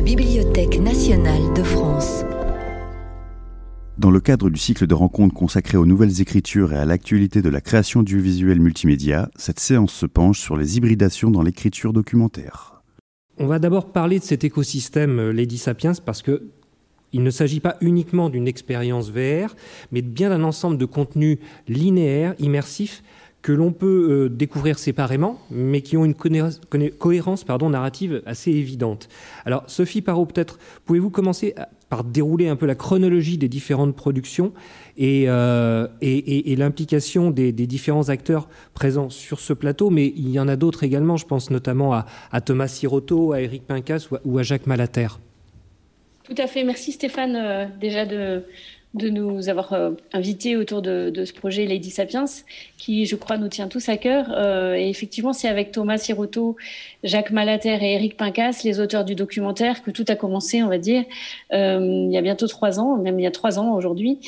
la Bibliothèque nationale de France. Dans le cadre du cycle de rencontres consacré aux nouvelles écritures et à l'actualité de la création du visuel multimédia, cette séance se penche sur les hybridations dans l'écriture documentaire. On va d'abord parler de cet écosystème euh, Lady Sapiens parce que il ne s'agit pas uniquement d'une expérience VR, mais bien d'un ensemble de contenus linéaires, immersifs, que l'on peut euh, découvrir séparément, mais qui ont une cohérence narrative assez évidente. Alors, Sophie Parot, peut-être, pouvez-vous commencer par dérouler un peu la chronologie des différentes productions et, euh, l'implication des, différents acteurs présents sur ce plateau, mais il y en a d'autres également, je pense notamment à, Thomas Siroto, à Eric Pincas ou à, Jacques Malater. Tout à fait. Merci Stéphane euh, déjà de, de nous avoir euh, invités autour de, ce projet Lady Sapiens, qui, je crois, nous tient tous à cœur. Euh, et effectivement, c'est avec Thomas Siroto, Jacques Malater et Eric Pincas, les auteurs du documentaire, que tout a commencé, on va dire, euh, il y a bientôt trois ans, même il y a trois ans aujourd'hui,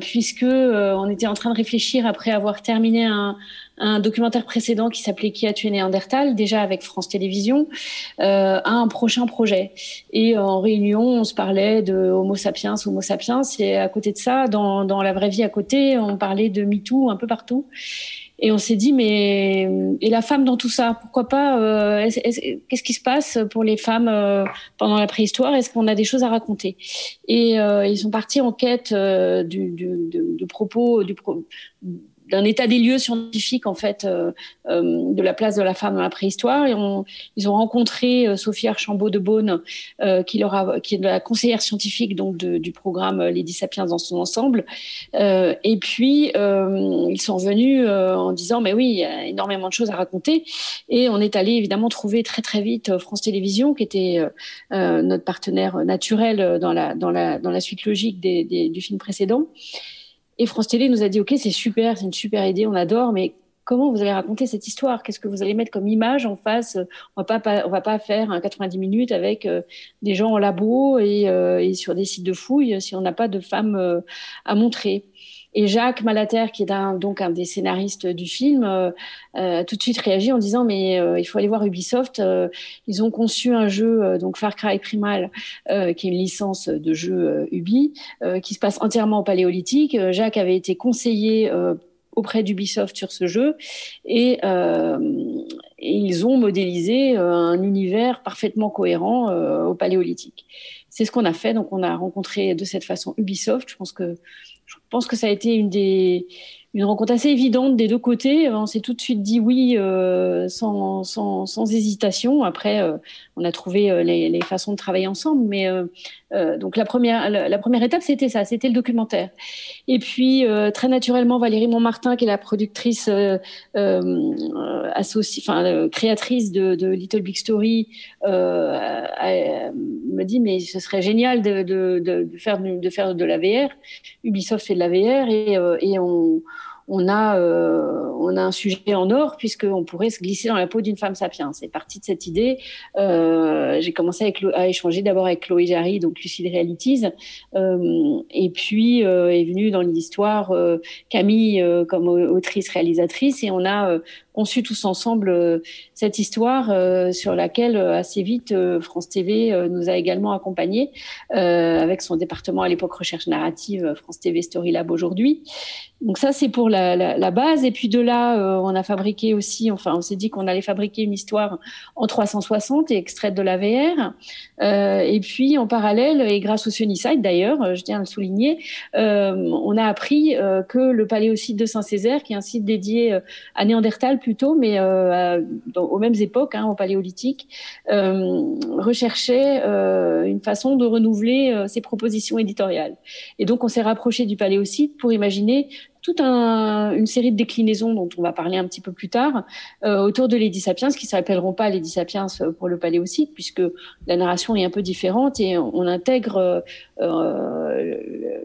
puisque on était en train de réfléchir après avoir terminé un, un documentaire précédent qui s'appelait Qui a tué Néandertal, déjà avec France Télévisions, euh, à un prochain projet. Et en réunion, on se parlait de Homo sapiens, Homo sapiens, et à côté de ça, dans, dans la vraie vie à côté, on parlait de MeToo un peu partout. Et on s'est dit, mais et la femme dans tout ça Pourquoi pas euh, Qu'est-ce qui se passe pour les femmes euh, pendant la préhistoire? Est-ce qu'on a des choses à raconter? Et euh, ils sont partis en quête euh, du, du, du, propos, du, d'un état des lieux scientifique en fait euh, euh, de la place de la femme dans la préhistoire. Et on, ils ont rencontré euh, Sophie Archambault de Beaune, qui leur a, qui est la conseillère scientifique donc du programme Lady Sapiens dans son ensemble. et puis ils sont venus en disant mais oui, il y a énormément de choses à raconter. Et on est allé évidemment trouver très très vite France Télévisions, qui était notre partenaire naturel dans la dans la dans la suite logique des, des, du film précédent. Et France Télé nous a dit, OK, c'est super, c'est une super idée, on adore, mais comment vous allez raconter cette histoire? Qu'est-ce que vous allez mettre comme image en face? On va pas, on va pas faire un 90 minutes avec euh, des gens en labo euh, et, sur des sites de fouilles si on n'a pas de femmes euh, à montrer. Et Jacques Malater, qui est donc un des scénaristes du film, euh, euh tout de suite réagit en disant mais euh, il faut aller voir Ubisoft. Euh, ils ont conçu un jeu donc Far Cry Primal, qui est une licence de jeu Ubi, qui se passe entièrement au Paléolithique. Jacques avait été conseiller auprès d'Ubisoft sur ce jeu et, et, ils ont modélisé un univers parfaitement cohérent au Paléolithique. C'est ce qu'on a fait. Donc on a rencontré de cette façon Ubisoft. Je pense que je pense que ça a été une des une rencontre assez évidente des deux côtés. On s'est tout de suite dit oui euh, sans, sans, sans, hésitation. Après, euh, on a trouvé euh, les, les, façons de travailler ensemble. Mais euh, euh, donc la première, la, première étape, c'était ça, c'était le documentaire. Et puis très naturellement, Valérie Montmartin, qui est la productrice associée, enfin créatrice de, Little Big Story, me dit mais ce serait génial de, de, faire de faire de la. Ubisoft fait de la VR et, et on on a, euh, on a un sujet en or puisqu'on pourrait se glisser dans la peau d'une femme sapiens. C'est parti de cette idée. Euh, j'ai commencé à échanger d'abord avec Chloé Jarry, donc Lucide Realities, euh, et puis est venue dans l'histoire Camille comme autrice réalisatrice, et on a conçu tous ensemble cette histoire sur laquelle assez vite France TV nous a également accompagnés avec son département à l'époque recherche narrative France TV Story Lab aujourd'hui. Donc ça, c'est pour la, base. Et puis de là, euh, on a fabriqué aussi, enfin, on s'est dit qu'on allait fabriquer une histoire en 360 et extraite de la VR. Euh, et puis en parallèle, et grâce au Sunnyside d'ailleurs, euh, je tiens à le souligner, on a appris que le Paléosite de Saint-Césaire, qui est un site dédié à Néandertal mais aux mêmes époques, hein, au Paléolithique, recherchait une façon de renouveler ses propositions éditoriales. Et donc on s'est rapproché du Paléosite pour imaginer toute une série de déclinaisons dont on va parler un petit peu plus tard euh, autour de Lady Sapiens, qui ne s'appelleront pas Lady Sapiens euh, pour le paléosite, puisque la narration est un peu différente et on, intègre euh, euh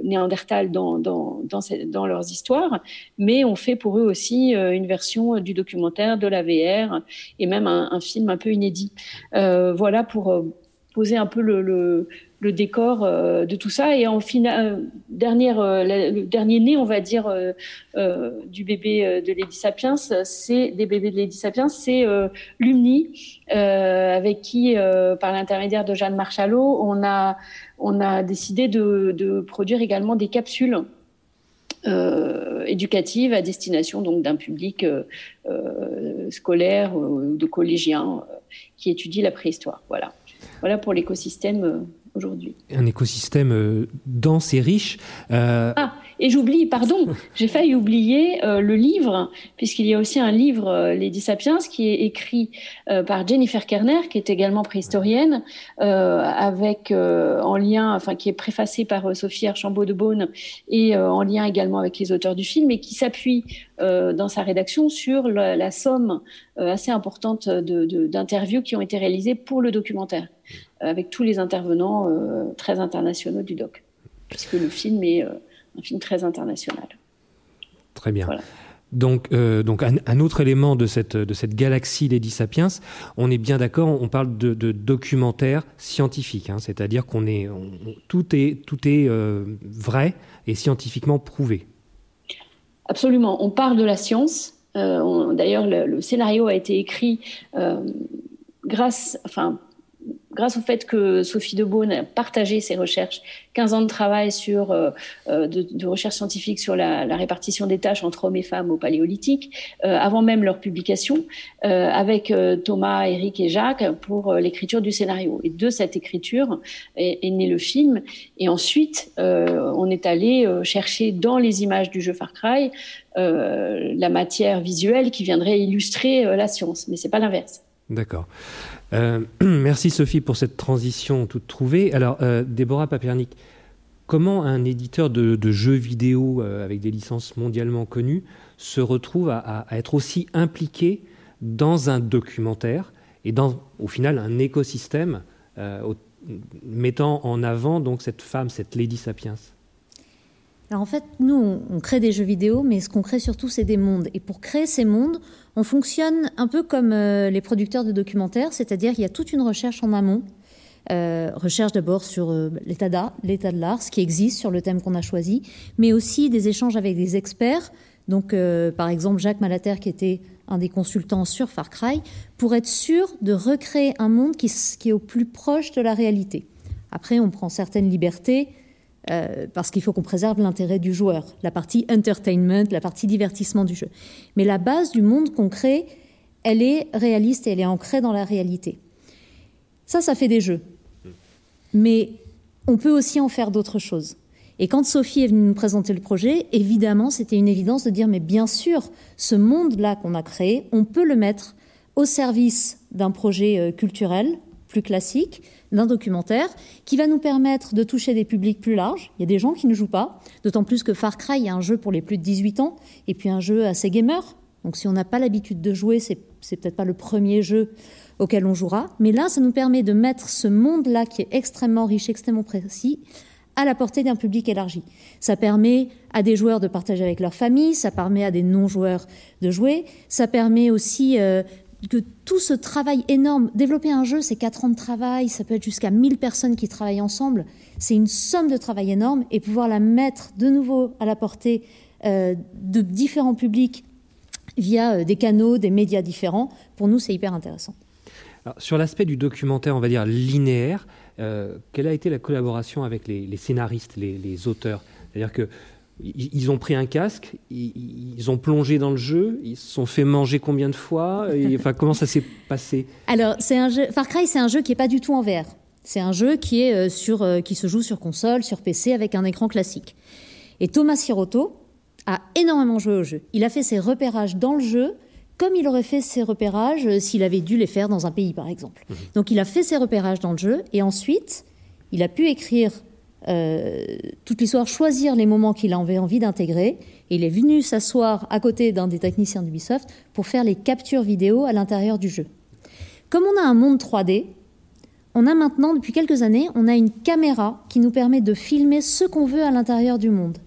Néandertal dans, dans, dans, dans, leurs histoires, mais on fait pour eux aussi une version du documentaire, de la VR et même un, un film un peu inédit. voilà pour poser un peu le, le décor euh, de tout ça. Et en euh, dernière, euh, le dernier né, on va dire, du bébé de Lady Sapiens, c'est des bébés de Lady Sapiens, c'est Lumni, avec qui, par l'intermédiaire de Jeanne Marchalot, on a, on a décidé de, de produire également des capsules. éducatives à destination donc d'un public scolaire ou de collégiens qui étudie la préhistoire. Voilà, voilà pour l'écosystème aujourd'hui. Un écosystème euh, dense et riche. Euh, ah, et j'oublie, pardon, j'ai failli oublier euh, le livre, puisqu'il y a aussi un livre, Lady Sapiens, qui est écrit par Jennifer Kerner, qui est également préhistorienne, avec en lien, enfin qui est préfacé par Sophie Archambault de Beaune et en lien également avec les auteurs du film, et qui s'appuie dans sa rédaction sur la, la somme assez importante d'interviews qui ont été réalisées pour le documentaire avec tous les intervenants euh, très internationaux du doc, puisque le film est euh, un film très international. Très bien. Donc, euh, donc un, autre élément de cette, de cette galaxie Lady Sapiens, on est bien d'accord, on parle de, documentaire scientifique, hein, c'est-à-dire qu'on est, tout est, tout est vrai et scientifiquement prouvé. Absolument, on parle de la science. D'ailleurs, le, le, scénario a été écrit grâce, enfin, grâce au fait que Sophie de Beaune a partagé ses recherches, 15 ans de travail sur, euh, euh, de, recherche scientifique sur la, répartition des tâches entre hommes et femmes au Paléolithique, euh, avant même leur publication, avec Thomas, Eric et Jacques pour l'écriture du scénario. Et de cette écriture est, est né le film. Et ensuite, on est allé chercher dans les images du jeu Far Cry la matière visuelle qui viendrait illustrer la science. Mais c'est pas l'inverse. D'accord. Euh, merci Sophie pour cette transition toute trouvée. Alors, euh, Déborah Papernik, comment un éditeur de, jeux vidéo euh, avec des licences mondialement connues se retrouve à, être aussi impliqué dans un documentaire et dans, au final, un écosystème mettant en avant donc cette femme, cette Lady Sapiens? Alors en fait, nous, on crée des jeux vidéo, mais ce qu'on crée surtout, c'est des mondes. Et pour créer ces mondes, on fonctionne un peu comme euh, les producteurs de documentaires, c'est-à-dire qu'il y a toute une recherche en amont. Euh, recherche d'abord sur euh, l'état de l'art, ce qui existe sur le thème qu'on a choisi, mais aussi des échanges avec des experts. Donc, par exemple, Jacques Malater, qui était un des consultants sur Far Cry, pour être sûr de recréer un monde qui est au plus proche de la réalité. Après, on prend certaines libertés euh, parce qu'il faut qu'on préserve l'intérêt du joueur, la partie entertainment, la partie divertissement du jeu. Mais la base du monde qu'on crée, elle est réaliste et elle est ancrée dans la réalité. Ça, ça fait des jeux. Mais on peut aussi en faire d'autres choses. Et quand Sophie est venue nous présenter le projet, évidemment, c'était une évidence de dire, mais bien sûr, ce monde-là qu'on a créé, on peut le mettre au service d'un projet euh, culturel plus classique, d'un documentaire qui va nous permettre de toucher des publics plus larges. Il y a des gens qui ne jouent pas, d'autant plus que Far Cry est un jeu pour les plus de 18 ans et puis un jeu assez gamer. Donc si on n'a pas l'habitude de jouer, c'est, c'est peut-être pas le premier jeu auquel on jouera. Mais là, ça nous permet de mettre ce monde-là qui est extrêmement riche, extrêmement précis, à la portée d'un public élargi. Ça permet à des joueurs de partager avec leur famille, ça permet à des non-joueurs de jouer, ça permet aussi euh, que tout ce travail énorme, développer un jeu, c'est 4 ans de travail, ça peut être jusqu'à 1000 personnes qui travaillent ensemble, c'est une somme de travail énorme, et pouvoir la mettre de nouveau à la portée euh, de différents publics via euh, des canaux, des médias différents, pour nous, c'est hyper intéressant. sur l'aspect du documentaire, on va dire linéaire, euh, quelle a été la collaboration avec les, scénaristes, les, les auteurs? C'est-à-dire que ils ont pris un casque, ils ont plongé dans le jeu, ils se sont fait manger combien de fois Enfin, comment ça s'est passé? Alors, c'est un jeu. Far Cry, c'est un jeu qui est pas du tout en VR. C'est un jeu qui est euh, sur, euh, qui se joue sur console, sur PC, avec un écran classique. Et Thomas Sirotto a énormément joué au jeu. Il a fait ses repérages dans le jeu, comme il aurait fait ses repérages euh, s'il avait dû les faire dans un pays, par exemple. Mhm. Donc, il a fait ses repérages dans le jeu, et ensuite, il a pu écrire toute l'histoire, choisir les moments qu'il avait envie d'intégrer. Et il est venu s'asseoir à côté d'un des techniciens d'Ubisoft pour faire les captures vidéo à l'intérieur du jeu. Comme on a un monde 3D, on a maintenant, depuis quelques années, on a une caméra qui nous permet de filmer ce qu'on veut à l'intérieur du monde.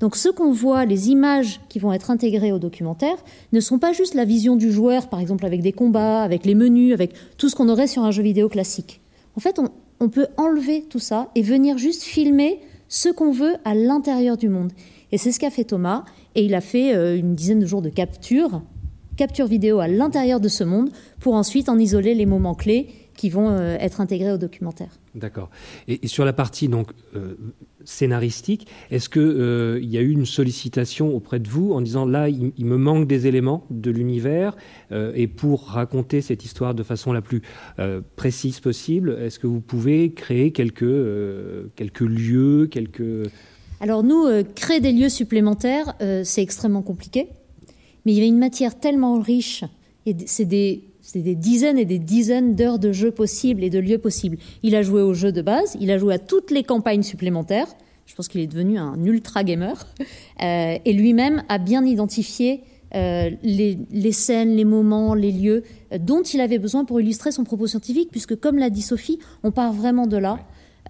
Donc ce qu'on voit, les images qui vont être intégrées au documentaire, ne sont pas juste la vision du joueur, par exemple avec des combats, avec les menus, avec tout ce qu'on aurait sur un jeu vidéo classique. En fait, on, peut enlever tout ça et venir juste filmer ce qu'on veut à l'intérieur du monde. Et c'est ce qu'a fait Thomas. Et il a fait euh, une dizaine de jours de capture, capture vidéo à l'intérieur de ce monde, pour ensuite en isoler les moments clés qui vont euh, être intégrés au documentaire. D'accord. Et, sur la partie donc euh, scénaristique, est-ce qu'il euh, y a eu une sollicitation auprès de vous en disant là, il, me manque des éléments de l'univers et pour raconter cette histoire de façon la plus précise possible, est-ce que vous pouvez créer quelques, quelques lieux, quelques... Alors nous, créer des lieux supplémentaires, c'est extrêmement compliqué, mais il y a une matière tellement riche, et c'est des c'est des dizaines et des dizaines d'heures de jeux possibles et de lieux possibles. Il a joué au jeu de base, il a joué à toutes les campagnes supplémentaires. Je pense qu'il est devenu un ultra gamer. Euh, et lui-même a bien identifié euh, les, scènes, les moments, les lieux euh, dont il avait besoin pour illustrer son propos scientifique, puisque comme l'a dit Sophie, on part vraiment de là.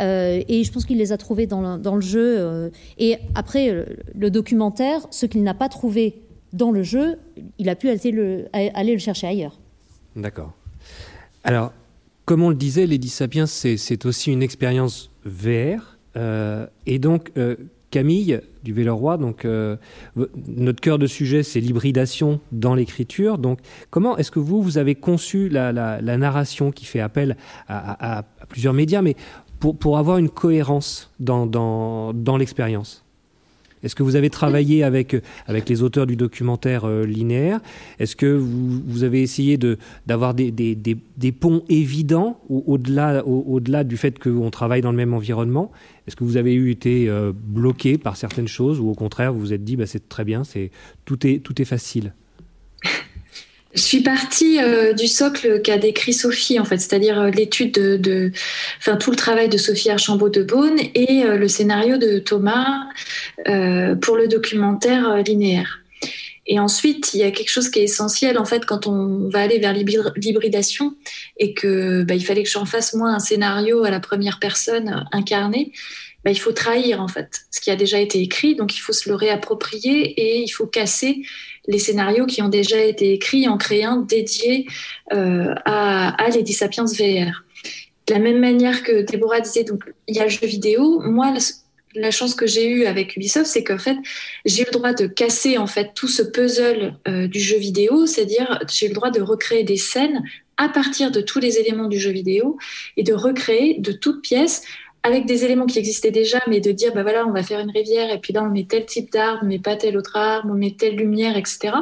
et je pense qu'il les a trouvés dans le, jeu. et après, le documentaire, ce qu'il n'a pas trouvé dans le jeu, il a pu aller le chercher ailleurs. D'accord. Alors, comme on le disait, Lady Sapiens, c'est aussi une expérience VR. Euh, et donc, euh, Camille du Véloroi, donc euh, notre cœur de sujet, c'est l'hybridation dans l'écriture. Donc, comment est-ce que vous, avez conçu la, narration qui fait appel à, plusieurs médias, mais pour, avoir une cohérence dans l'expérience? Est-ce que vous avez travaillé avec, les auteurs du documentaire euh, linéaire? Est-ce que vous, avez essayé d'avoir des, des, ponts évidents au-delà au, delà du fait qu'on travaille dans le même environnement? Est-ce que vous avez eu été euh, bloqué par certaines choses ou au contraire vous vous êtes dit bah, c'est très bien, c'est tout, tout est facile? Je suis partie euh, du socle qu'a décrit Sophie, en fait, c'est-à-dire euh, l'étude de, enfin tout le travail de Sophie Archambault de Beaune et euh, le scénario de Thomas pour le documentaire linéaire. Et ensuite, il y a quelque chose qui est essentiel en fait quand on va aller vers l'hybridation et que bah, il fallait que j'en fasse moi un scénario à la première personne incarné. Bah, il faut trahir en fait ce qui a déjà été écrit, donc il faut se le réapproprier et il faut casser les scénarios qui ont déjà été écrits, en créer un dédié euh, à, à Lady VR. De la même manière que Déborah disait, donc il y a le jeu vidéo. Moi, la, chance que j'ai eue avec Ubisoft, c'est qu'en fait, j'ai le droit de casser en fait tout ce puzzle euh, du jeu vidéo, c'est-à-dire j'ai le droit de recréer des scènes à partir de tous les éléments du jeu vidéo et de recréer de toutes pièces avec des éléments qui existaient déjà, mais de dire, bah voilà, on va faire une rivière, et puis là, on met tel type d'arbre, met pas tel autre arbre, on met telle lumière, etc.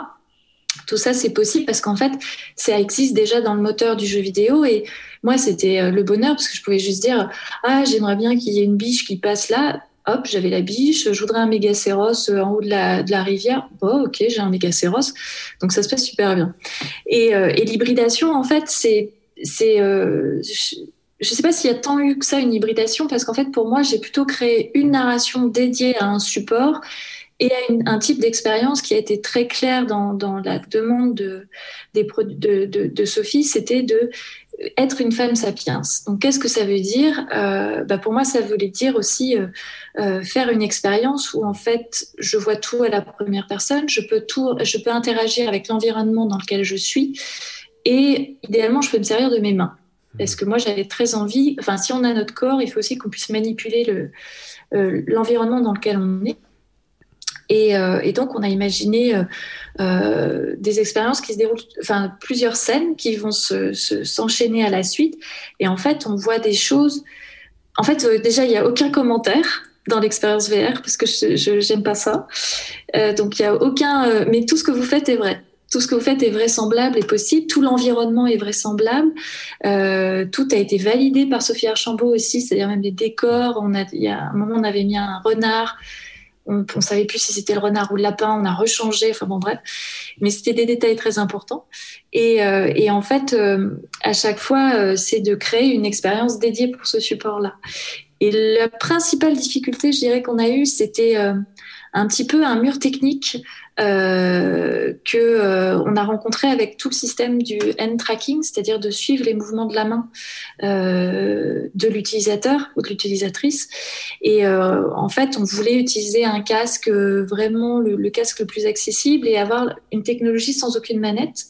Tout ça, c'est possible parce qu'en fait, ça existe déjà dans le moteur du jeu vidéo. Et moi, c'était euh, le bonheur parce que je pouvais juste dire, ah, j'aimerais bien qu'il y ait une biche qui passe là. Hop, j'avais la biche, je voudrais un mégacéros euh, en haut de la, de la rivière. Bon, ok, j'ai un mégacéros. Donc ça se passe super bien. Et, euh, et l'hybridation, en fait, c'est c'est je ne sais pas s'il y a tant eu que ça une hybridation, parce qu'en fait, pour moi, j'ai plutôt créé une narration dédiée à un support et à un type d'expérience qui a été très clair dans, la demande de, des, de, Sophie, c'était de être une femme sapiens. Donc, qu'est-ce que ça veut dire? Euh, bah Pour moi, ça voulait dire aussi euh, euh, faire une expérience où, en fait, je vois tout à la première personne, je peux, tout, je peux interagir avec l'environnement dans lequel je suis, et idéalement, je peux me servir de mes mains. Parce que moi, j'avais très envie, enfin, si on a notre corps, il faut aussi qu'on puisse manipuler le, euh, l'environnement dans lequel on est. Et, euh, donc, on a imaginé euh, des expériences qui se déroulent, enfin, plusieurs scènes qui vont se, s'enchaîner à la suite. Et en fait, on voit des choses. En fait, déjà, il n'y a aucun commentaire dans l'expérience VR parce que je n'aime pas ça. donc, il n'y a aucun. mais tout ce que vous faites est vrai tout ce que vous faites est vraisemblable et possible, tout l'environnement est vraisemblable, euh, tout a été validé par Sophie Archambault aussi, c'est-à-dire même les décors. On a, il y a un moment, on avait mis un renard, on, ne savait plus si c'était le renard ou le lapin, on a rechangé, enfin bon bref, mais c'était des détails très importants. Et, euh, et en fait, euh, à chaque fois, euh, c'est de créer une expérience dédiée pour ce support-là. Et la principale difficulté, je dirais qu'on a eue, c'était euh, un petit peu un mur technique euh, que euh, on a rencontré avec tout le système du hand tracking, c'est-à-dire de suivre les mouvements de la main euh, de l'utilisateur ou de l'utilisatrice. Et euh, en fait, on voulait utiliser un casque vraiment le, le, casque le plus accessible et avoir une technologie sans aucune manette.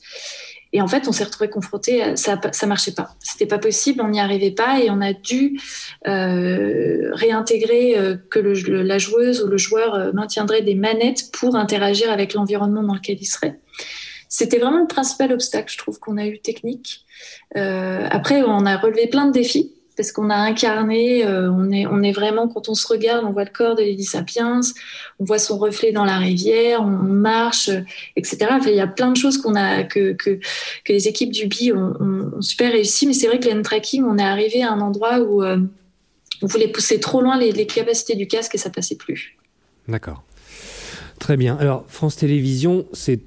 Et en fait, on s'est retrouvé confronté, ça, ça marchait pas. C'était pas possible, on n'y arrivait pas, et on a dû euh, réintégrer euh, que le, la joueuse ou le joueur euh, maintiendrait des manettes pour interagir avec l'environnement dans lequel il serait. C'était vraiment le principal obstacle, je trouve, qu'on a eu technique. Euh, après, on a relevé plein de défis parce qu'on a incarné, euh, on, est, vraiment, quand on se regarde, on voit le corps de Lady Sapiens, on voit son reflet dans la rivière, on, marche, etc. il y a plein de choses qu'on a, que, les équipes du BI ont, super réussi, mais c'est vrai que l'end tracking, on est arrivé à un endroit où euh, on voulait pousser trop loin les, les capacités du casque et ça passait plus. D'accord. Très bien. Alors, France Télévisions, c'est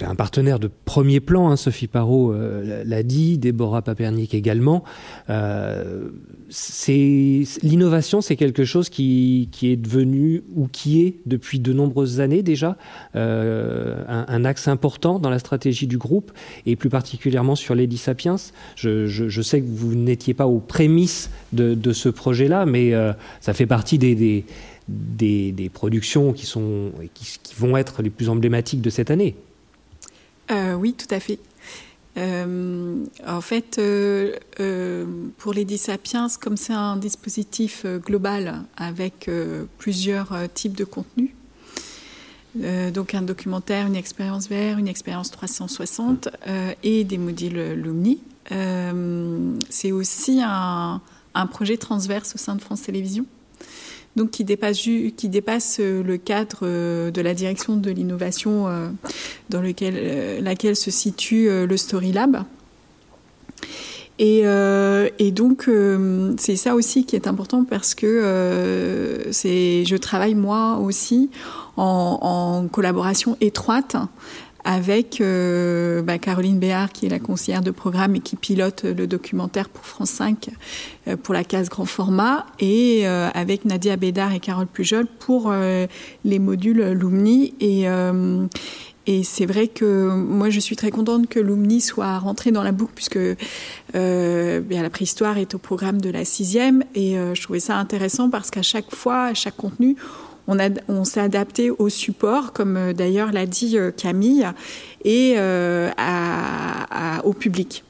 un partenaire de premier plan, hein, Sophie Parot euh, l'a dit, Déborah Papernic également. Euh, L'innovation, c'est quelque chose qui, est devenu, ou qui est depuis de nombreuses années déjà, euh, un, axe important dans la stratégie du groupe, et plus particulièrement sur Lady Sapiens. Je, sais que vous n'étiez pas aux prémices de, ce projet-là, mais euh, ça fait partie des des, productions qui, sont, qui, vont être les plus emblématiques de cette année. Euh, oui, tout à fait. Euh, en fait, euh, pour les Sapiens, comme c'est un dispositif global avec plusieurs types de contenus, donc un documentaire, une expérience VR, une expérience 360 et des modules Lumni, c'est aussi un, un projet transverse au sein de France Télévisions donc qui dépasse, qui dépasse euh, le cadre euh, de la direction de l'innovation euh, dans laquelle se situe le Story Lab. Et, donc, c'est ça aussi qui est important parce que je travaille moi aussi en collaboration étroite avec euh, bah, Caroline Béard, qui est la conseillère de programme et qui pilote le documentaire pour France 5 euh, pour la case grand format, et euh, avec Nadia Bédard et Carole Pujol pour euh, les modules Lumni. Et, euh, et c'est vrai que moi, je suis très contente que Lumni soit rentré dans la boucle, puisque euh, bien, la préhistoire est au programme de la sixième, et je trouvais ça intéressant parce qu'à chaque fois, à chaque contenu, on, on s'est adapté au support, comme euh, d'ailleurs l'a dit euh, Camille, et euh, à, à, au public.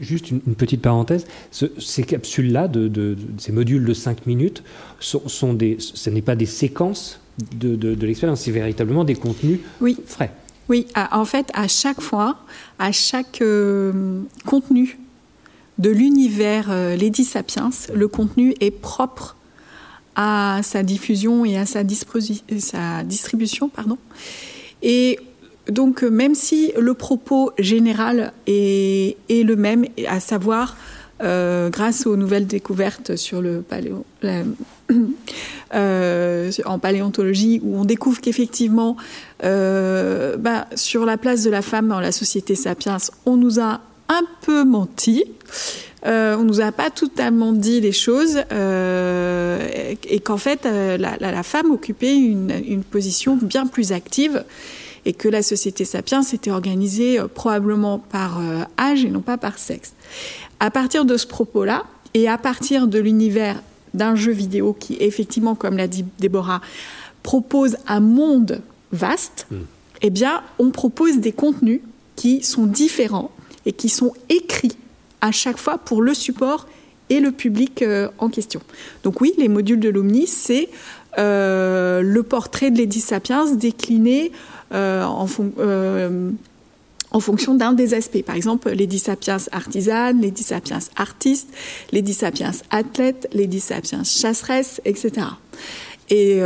Juste une, une, petite parenthèse, ce, ces capsules-là, de, de, de, ces modules de 5 minutes, sont, sont des, ce n'est pas des séquences de, de l'expérience, c'est véritablement des contenus oui. frais. Oui, à, en fait, à chaque fois, à chaque euh, contenu de l'univers euh, Lady Sapiens, le contenu est propre à sa diffusion et à sa, sa distribution. Pardon. Et donc, même si le propos général est, est le même, à savoir, euh, grâce aux nouvelles découvertes sur le paléo, euh, en paléontologie, où on découvre qu'effectivement, euh, bah, sur la place de la femme dans la société sapiens, on nous a un peu menti. Euh, on nous a pas totalement dit les choses euh, et, qu'en fait euh, la, la, la, femme occupait une, une, position bien plus active et que la société sapiens s'était organisée euh, probablement par âge et non pas par sexe. À partir de ce propos-là et à partir de l'univers d'un jeu vidéo qui effectivement, comme l'a dit Déborah, propose un monde vaste, mmh. eh bien on propose des contenus qui sont différents et qui sont écrits à chaque fois pour le support et le public euh, en question. Donc oui, les modules de l'Omni, c'est euh, le portrait de Lady Sapiens décliné euh, en, fon en, fonction d'un des aspects. Par exemple, Lady Sapiens artisane, Lady Sapiens artiste, Lady Sapiens athlète, Lady Sapiens chasseresse, etc. Et,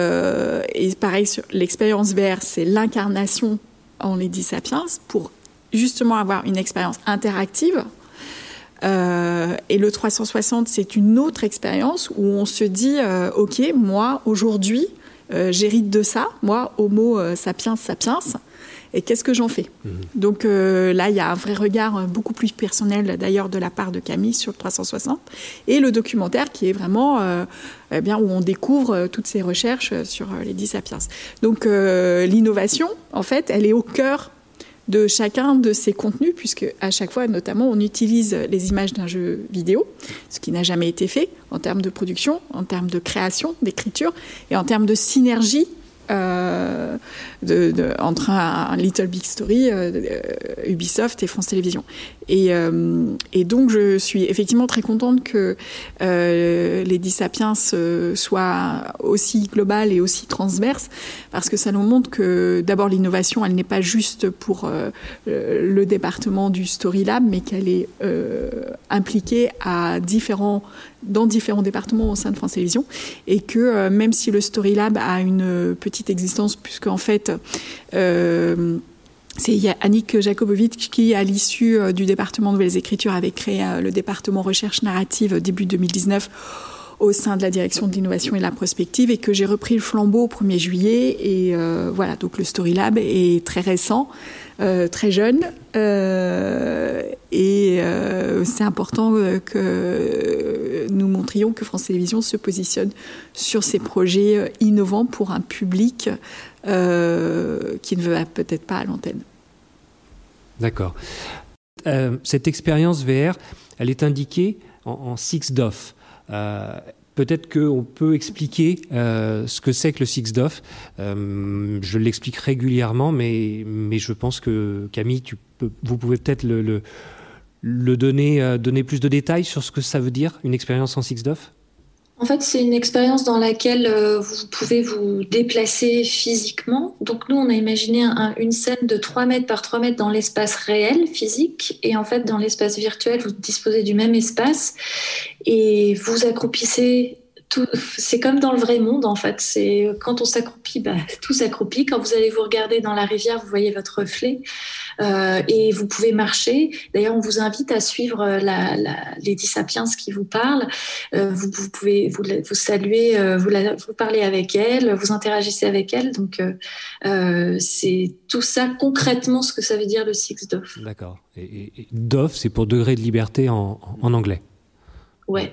pareil, l'expérience VR, c'est l'incarnation en Lady Sapiens pour justement avoir une expérience interactive euh, et le 360, c'est une autre expérience où on se dit, euh, OK, moi, aujourd'hui, euh, j'hérite de ça, moi, Homo sapiens sapiens, et qu'est-ce que j'en fais mmh. Donc là, il y a un vrai regard beaucoup plus personnel, d'ailleurs, de la part de Camille sur le 360, et le documentaire qui est vraiment, eh bien, où on découvre toutes ces recherches sur les 10 sapiens. Donc l'innovation, en fait, elle est au cœur de chacun de ces contenus, puisque à chaque fois, notamment, on utilise les images d'un jeu vidéo, ce qui n'a jamais été fait en termes de production, en termes de création, d'écriture et en termes de synergie euh, entre un, Little Big Story, euh, Ubisoft et France Télévisions. Et, euh, et, donc, je suis effectivement très contente que euh, les Sapiens soit aussi globale et aussi transverse, parce que ça nous montre que d'abord l'innovation, elle n'est pas juste pour le département du Story Lab, mais qu'elle est impliquée à différents dans différents départements au sein de France Télévisions et que même si le Story Lab a une petite existence puisqu'en fait euh, c'est Annick Jakobowicz qui, à l'issue euh, du département Nouvelles Écritures, avait créé euh, le département recherche narrative début 2019 au sein de la direction de l'innovation et de la prospective et que j'ai repris le flambeau au 1er juillet. Et voilà, donc le Story Lab est très récent, très jeune. et c'est important que nous montrions que France Télévisions se positionne sur ces projets innovants pour un public euh, qui ne va peut-être pas à l'antenne. D'accord. Euh, cette expérience VR, elle est indiquée en, six DOF. Euh, peut-être qu'on peut expliquer ce que c'est que le six DOF. je l'explique régulièrement, mais, mais je pense que Camille, tu peux, vous pouvez peut-être le, le, donner, donner plus de détails sur ce que ça veut dire, une expérience en six DOF en fait, c'est une expérience dans laquelle euh, vous pouvez vous déplacer physiquement. Donc nous, on a imaginé une scène de 3 mètres par 3 mètres dans l'espace réel, physique. Et en fait, dans l'espace virtuel, vous disposez du même espace. Et vous accroupissez c'est comme dans le vrai monde en fait. C'est quand on s'accroupit, bah, tout s'accroupit. Quand vous allez vous regarder dans la rivière, vous voyez votre reflet euh, et vous pouvez marcher. D'ailleurs, on vous invite à suivre euh, la, la Lady Sapiens qui vous parle. Euh, vous, pouvez vous, saluer, vous, la, parlez avec elle, vous interagissez avec elle. Donc, c'est tout ça concrètement ce que ça veut dire le Six DOF. D'accord. DOF, c'est pour degré de liberté en anglais. Ouais.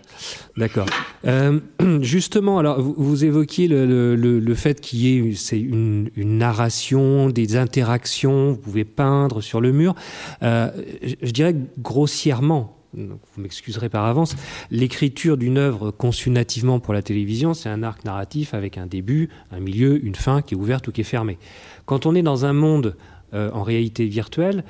D'accord. Euh, justement, alors vous, vous évoquiez le, le, le, fait qu'il y ait une, une, narration, des interactions, vous pouvez peindre sur le mur. Euh, je, je, dirais grossièrement, vous m'excuserez par avance, l'écriture d'une œuvre conçue nativement pour la télévision, c'est un arc narratif avec un début, un milieu, une fin qui est ouverte ou qui est fermée. Quand on est dans un monde euh, en réalité virtuelle,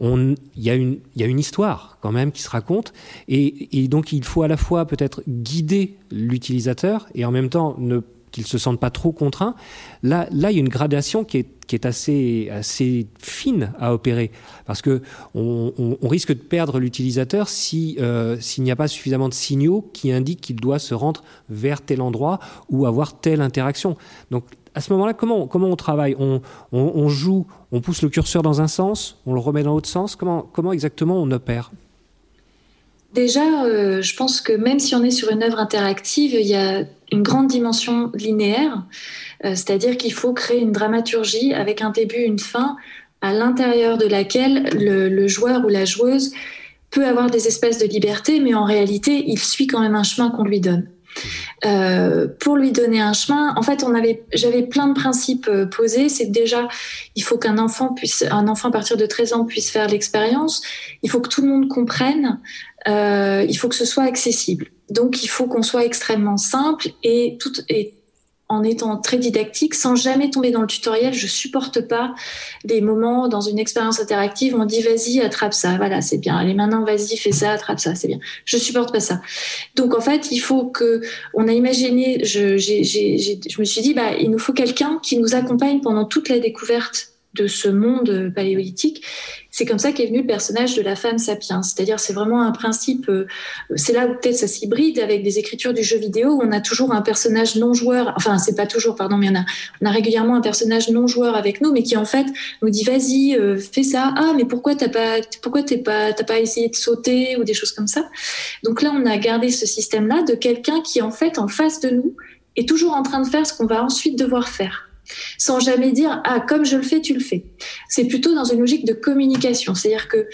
il y, a une histoire quand même qui se raconte, et, donc il faut à la fois peut-être guider l'utilisateur et en même temps ne qu'il se sente pas trop contraint. Là, il y a une gradation qui est, assez, fine à opérer, parce que on, risque de perdre l'utilisateur si euh, s'il n'y a pas suffisamment de signaux qui indiquent qu'il doit se rendre vers tel endroit ou avoir telle interaction. Donc à ce moment-là, comment, on travaille? On, joue, on pousse le curseur dans un sens, on le remet dans l'autre sens. Comment, exactement on opère? Déjà, euh, je pense que même si on est sur une œuvre interactive, il y a une grande dimension linéaire, euh, c'est-à-dire qu'il faut créer une dramaturgie avec un début, une fin, à l'intérieur de laquelle le, le, joueur ou la joueuse peut avoir des espaces de liberté, mais en réalité, il suit quand même un chemin qu'on lui donne. Euh, pour lui donner un chemin, en fait, on avait, j'avais plein de principes euh, posés. C'est déjà, il faut qu'un enfant puisse, un enfant à partir de 13 ans puisse faire l'expérience. Il faut que tout le monde comprenne. Euh, il faut que ce soit accessible. Donc, il faut qu'on soit extrêmement simple et tout et en étant très didactique, sans jamais tomber dans le tutoriel. Je supporte pas les moments dans une expérience interactive où on dit vas-y attrape ça, voilà c'est bien. Allez maintenant vas-y fais ça, attrape ça, c'est bien. Je supporte pas ça. Donc en fait il faut que on a imaginé, je, je me suis dit bah il nous faut quelqu'un qui nous accompagne pendant toute la découverte de ce monde paléolithique. C'est comme ça qu'est venu le personnage de la femme sapiens. C'est-à-dire, c'est vraiment un principe. Euh, c'est là où peut-être ça s'hybride avec des écritures du jeu vidéo où on a toujours un personnage non joueur. Enfin, c'est pas toujours, pardon, mais on a, on a régulièrement un personnage non joueur avec nous, mais qui en fait nous dit vas-y, euh, fais ça. Ah, mais pourquoi t'as pas, pourquoi t'es pas, t'as pas essayé de sauter ou des choses comme ça? Donc là, on a gardé ce système-là de quelqu'un qui en fait en face de nous est toujours en train de faire ce qu'on va ensuite devoir faire sans jamais dire ah comme je le fais tu le fais. C'est plutôt dans une logique de communication, c'est-à-dire que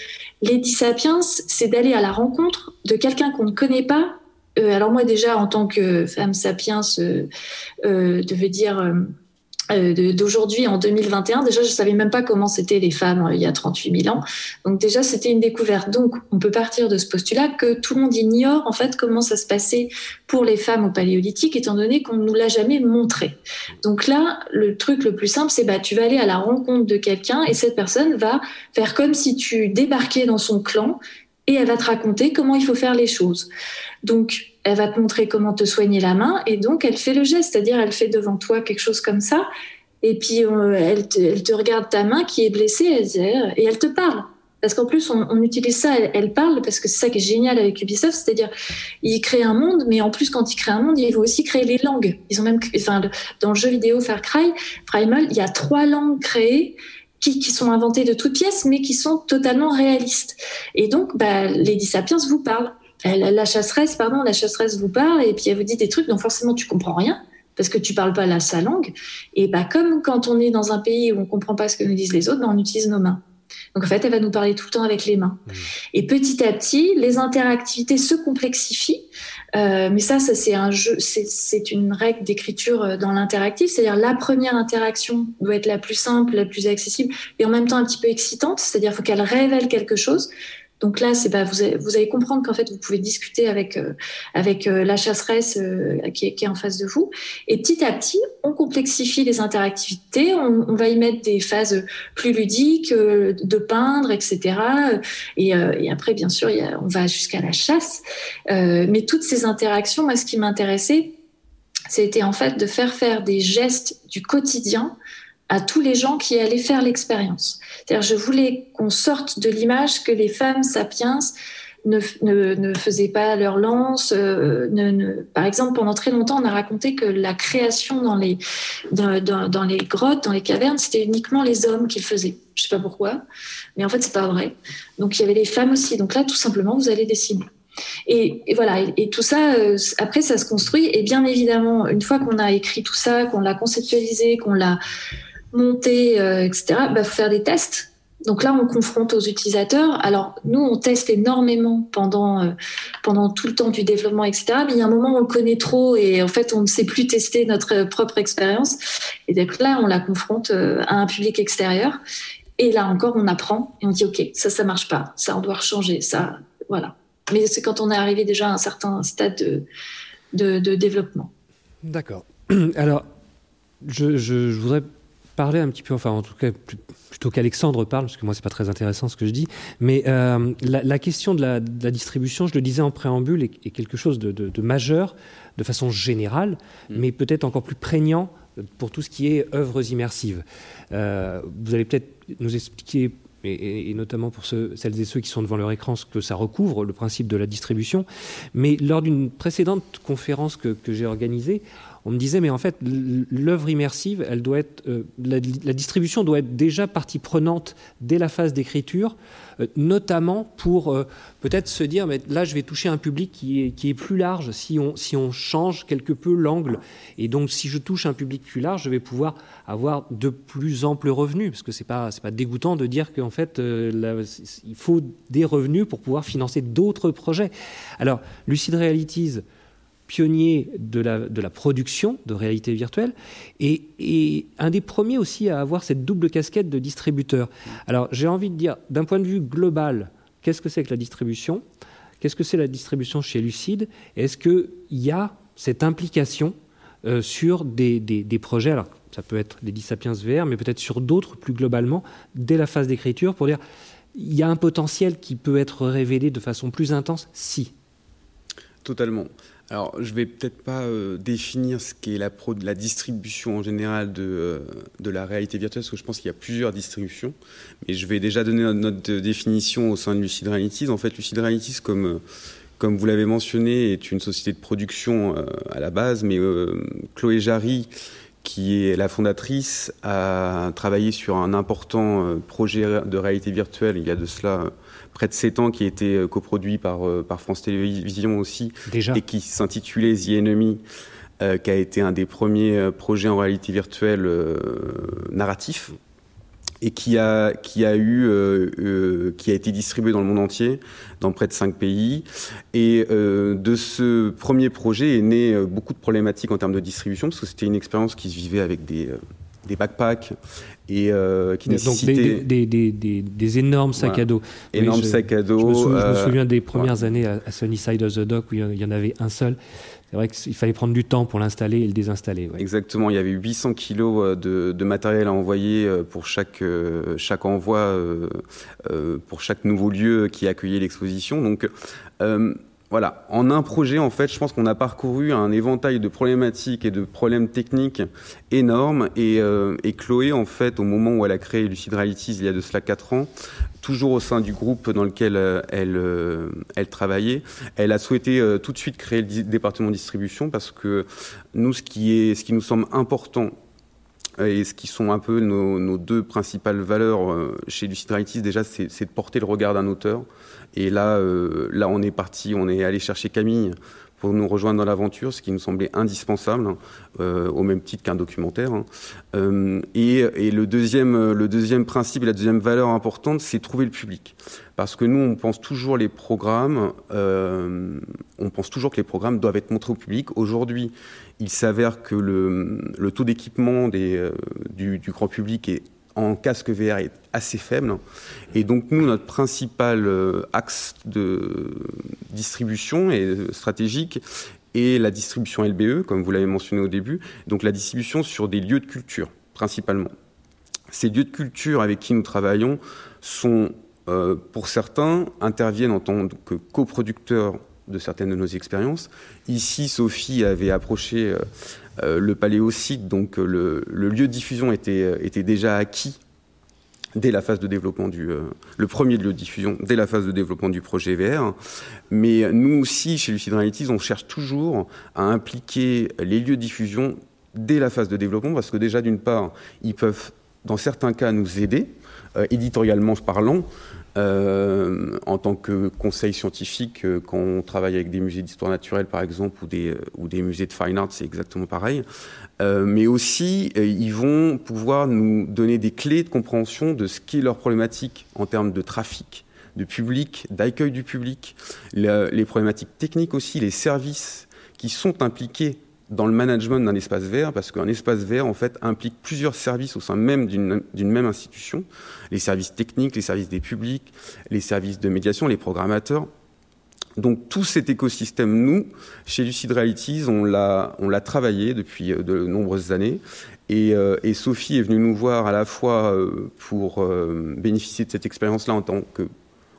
Lady Sapiens, c'est d'aller à la rencontre de quelqu'un qu'on ne connaît pas. Euh, alors moi déjà en tant que femme sapiens, euh, euh, dire euh, d'aujourd'hui en 2021. Déjà, je savais même pas comment c'était les femmes euh, il y a 38 000 ans. Donc déjà, c'était une découverte. Donc, on peut partir de ce postulat que tout le monde ignore en fait comment ça se passait pour les femmes au Paléolithique, étant donné qu'on nous l'a jamais montré. Donc là, le truc le plus simple, c'est bah tu vas aller à la rencontre de quelqu'un et cette personne va faire comme si tu débarquais dans son clan et elle va te raconter comment il faut faire les choses. Donc, elle va te montrer comment te soigner la main et donc elle fait le geste, c'est-à-dire elle fait devant toi quelque chose comme ça et puis euh, elle, te, regarde ta main qui est blessée et elle te parle. Parce qu'en plus, on, utilise ça, elle, parle, parce que c'est ça qui est génial avec Ubisoft, c'est-à-dire, ils créent un monde, mais en plus, quand ils créent un monde, ils vont aussi créer les langues. Ils ont même, enfin, dans le jeu vidéo Far Cry, Primal, il y a trois langues créées qui, sont inventées de toutes pièces, mais qui sont totalement réalistes. Et donc, bah, Lady vous parle la chasseresse, pardon, la chasseresse vous parle et puis elle vous dit des trucs dont forcément tu comprends rien parce que tu parles pas la sa langue. Et bah comme quand on est dans un pays où on comprend pas ce que nous disent les autres, bah, on utilise nos mains. Donc en fait, elle va nous parler tout le temps avec les mains. Mmh. Et petit à petit, les interactivités se complexifient. Euh, mais ça, ça c'est un jeu, c'est une règle d'écriture euh, dans l'interactif. C'est-à-dire la première interaction doit être la plus simple, la plus accessible, et en même temps un petit peu excitante. C'est-à-dire faut qu'elle révèle quelque chose. Donc là, c'est bah, vous, allez, vous allez comprendre qu'en fait, vous pouvez discuter avec euh, avec euh, la chasseresse euh, qui, est, en face de vous. Et petit à petit, on complexifie les interactivités. On, va y mettre des phases plus ludiques, de peindre, etc. Et, après, bien sûr, on va jusqu'à la chasse. mais toutes ces interactions, moi, ce qui m'intéressait, c'était en fait de faire faire des gestes du quotidien à tous les gens qui allaient faire l'expérience. C'est-à-dire, je voulais qu'on sorte de l'image que les femmes sapiens ne, ne, ne faisaient pas leur lance. Euh, ne, par exemple, pendant très longtemps, on a raconté que la création dans les, dans, dans, les grottes, dans les cavernes, c'était uniquement les hommes qui le faisaient. Je sais pas pourquoi, mais en fait, c'est pas vrai. Donc, il y avait les femmes aussi. Donc là, tout simplement, vous allez dessiner. Et, et, voilà, et, et tout ça, euh, après, ça se construit. Et bien évidemment, une fois qu'on a écrit tout ça, qu'on l'a conceptualisé, qu'on l'a monter, euh, etc., il bah, faut faire des tests. Donc là, on confronte aux utilisateurs. Alors, nous, on teste énormément pendant, euh, pendant tout le temps du développement, etc. Mais il y a un moment où on le connaît trop et en fait, on ne sait plus tester notre propre expérience. Et donc là, on la confronte euh, à un public extérieur. Et là encore, on apprend et on dit, OK, ça, ça marche pas. Ça, on doit changer. Ça, voilà. Mais c'est quand on est arrivé déjà à un certain stade de, développement. D'accord. Alors, je, je voudrais parler un petit peu, enfin en tout cas plutôt qu'Alexandre parle, parce que moi c'est pas très intéressant ce que je dis, mais euh, la, question de la, distribution, je le disais en préambule, est, quelque chose de, majeur de façon générale, mm. mais peut-être encore plus prégnant pour tout ce qui est œuvres immersives. Euh, vous allez peut-être nous expliquer et, notamment pour ceux, celles et ceux qui sont devant leur écran, ce que ça recouvre, le principe de la distribution. Mais lors d'une précédente conférence que, que j'ai organisée, on me disait, mais en fait, l'œuvre immersive, elle doit être, euh, la, distribution doit être déjà partie prenante dès la phase d'écriture, euh, notamment pour euh, peut-être se dire, mais là, je vais toucher un public qui est, qui est plus large si on, si on change quelque peu l'angle. Et donc, si je touche un public plus large, je vais pouvoir avoir de plus amples revenus, parce que c'est pas, pas dégoûtant de dire qu'en fait, il faut des revenus pour pouvoir financer d'autres projets. Alors, Lucid Realities, pionnier de la, production de réalité virtuelle et, un des premiers aussi à avoir cette double casquette de distributeur. Alors j'ai envie de dire, d'un point de vue global, qu'est-ce que c'est que la distribution? Qu'est-ce que c'est la distribution chez Lucide? Est-ce qu'il y a cette implication euh, sur des, des, projets? Alors ça peut être les Sapiens VR, mais peut-être sur d'autres plus globalement, dès la phase d'écriture, pour dire il y a un potentiel qui peut être révélé de façon plus intense si. Totalement. Alors, je vais peut-être pas euh, définir ce qu'est la, distribution en général de, euh, de, la réalité virtuelle, parce que je pense qu'il y a plusieurs distributions. Mais je vais déjà donner notre, définition au sein de Lucid Realities. En fait, Lucid Realities, euh, comme vous l'avez mentionné, est une société de production à la base, mais Chloé Jarry, qui est la fondatrice, a travaillé sur un important projet de réalité virtuelle il y a de cela près de 7 ans, qui a été euh, coproduit par, euh, par France Télévisions aussi, Déjà. et qui s'intitulait The Enemy, euh, qui a été un des premiers projets en réalité virtuelle narratif. Et qui a qui a eu qui a été distribué dans le monde entier dans près de cinq pays. Et de ce premier projet est né beaucoup de problématiques en termes de distribution parce que c'était une expérience qui se vivait avec des des backpacks et qui nécessitaient des, des, des, des, énormes sacs à dos. Énormes sacs à dos. Je me, souviens, des premières années à, à Sunnyside of the Dock où il y en avait un seul c'est vrai qu'il fallait prendre du temps pour l'installer et le désinstaller. Exactement, il y avait 800 kilos euh, de, matériel à envoyer euh, pour chaque, euh, chaque envoi, pour chaque nouveau lieu qui accueillait l'exposition. Donc voilà, en un projet, en fait, je pense qu'on a parcouru un éventail de problématiques et de problèmes techniques énormes. Et, et Chloé, en fait, au moment où elle a créé Lucid Realities il y a de cela 4 ans, toujours au sein du groupe dans lequel euh, elle, euh, elle travaillait. Elle a souhaité euh, tout de suite créer le département distribution parce que nous, ce qui, est, ce qui nous semble important et ce qui sont un peu nos, deux principales valeurs chez Lucid déjà, c'est de porter le regard d'un auteur. Et là, là, on est parti, on est allé chercher Camille pour nous rejoindre dans l'aventure, ce qui nous semblait indispensable, euh, au même titre qu'un documentaire. Hein. Euh, et, le, deuxième, le deuxième principe et la deuxième valeur importante, c'est trouver le public. Parce que nous, on pense toujours les programmes, euh, on pense toujours que les programmes doivent être montrés au public. Aujourd'hui, il s'avère que le, taux d'équipement du grand public est en casque VR est assez faible. Et donc nous, notre principal euh, axe de distribution et stratégique est la distribution LBE, comme vous l'avez mentionné au début, donc la distribution sur des lieux de culture, principalement. Ces lieux de culture avec qui nous travaillons sont, euh, pour certains, interviennent en tant que coproducteurs de certaines de nos expériences. Ici, Sophie avait approché euh, euh, le paléosite, donc euh, le, lieu de diffusion était, était déjà acquis dès la phase de développement du le premier lieu de diffusion dès la phase de développement du projet VR mais nous aussi chez Lucid Realities on cherche toujours à impliquer les lieux de diffusion dès la phase de développement parce que déjà d'une part ils peuvent dans certains cas nous aider éditorialement parlant euh, en tant que conseil scientifique, euh, quand on travaille avec des musées d'histoire naturelle, par exemple, ou des, euh, ou des musées de fine art, c'est exactement pareil. mais aussi, ils vont pouvoir nous donner des clés de compréhension de ce qu'est leur problématique en termes de trafic, de public, d'accueil du public, les problématiques techniques aussi, les services qui sont impliqués dans le management d'un espace vert, parce qu'un espace vert, en fait, implique plusieurs services au sein même d'une même institution, les services techniques, les services des publics, les services de médiation, les programmateurs. Donc tout cet écosystème, nous, chez Lucid Realities, on l'a travaillé depuis euh, de nombreuses années. Et, euh, et, Sophie est venue nous voir à la fois euh, pour bénéficier de cette expérience-là en tant que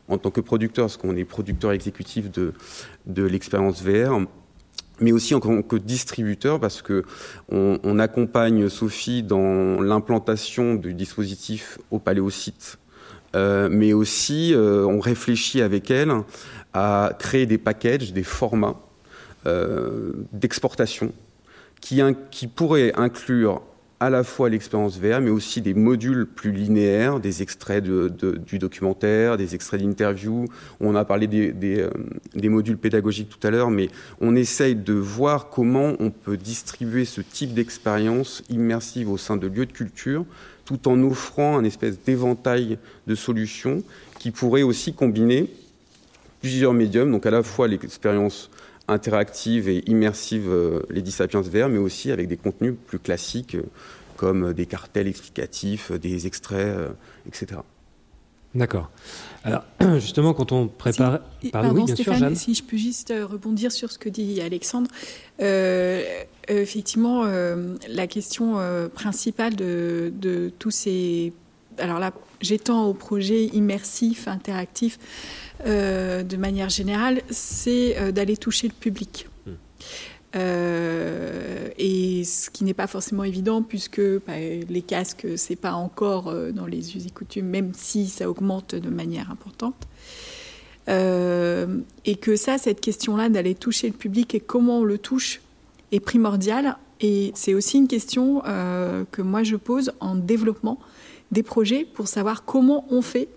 en tant que producteur, parce qu'on est producteur exécutif de, de l'expérience VR, mais aussi en tant que distributeur parce que on, accompagne Sophie dans l'implantation du dispositif au Paléosite, euh, mais aussi euh, on réfléchit avec elle à créer des packages, des formats euh, d'exportation qui pourraient inclure à la fois l'expérience VR, mais aussi des modules plus linéaires, des extraits du documentaire, des extraits d'interviews. On a parlé des, euh, des, modules pédagogiques tout à l'heure, mais on essaye de voir comment on peut distribuer ce type d'expérience immersive au sein de lieux de culture, tout en offrant un espèce d'éventail de solutions qui pourrait aussi combiner plusieurs médiums, donc à la fois l'expérience interactive et immersive euh, les Sapiens VR, mais aussi avec des contenus plus classiques euh, comme des cartels explicatifs, des extraits, euh, etc. D'accord. Alors, justement, quand on prépare. Si, pardon, Stéphane, si je peux juste rebondir sur ce que dit Alexandre. effectivement, la question principale de, de, tous ces. Alors là, j'étends au projet immersif, interactif. Euh, de manière générale, c'est euh, d'aller toucher le public. Hmm. Euh, et ce qui n'est pas forcément évident puisque bah, les casques, c'est pas encore dans les us et coutumes, même si ça augmente de manière importante. et que ça, cette question-là d'aller toucher le public et comment on le touche est primordiale. Et c'est aussi une question que moi je pose en développement des projets pour savoir comment on fait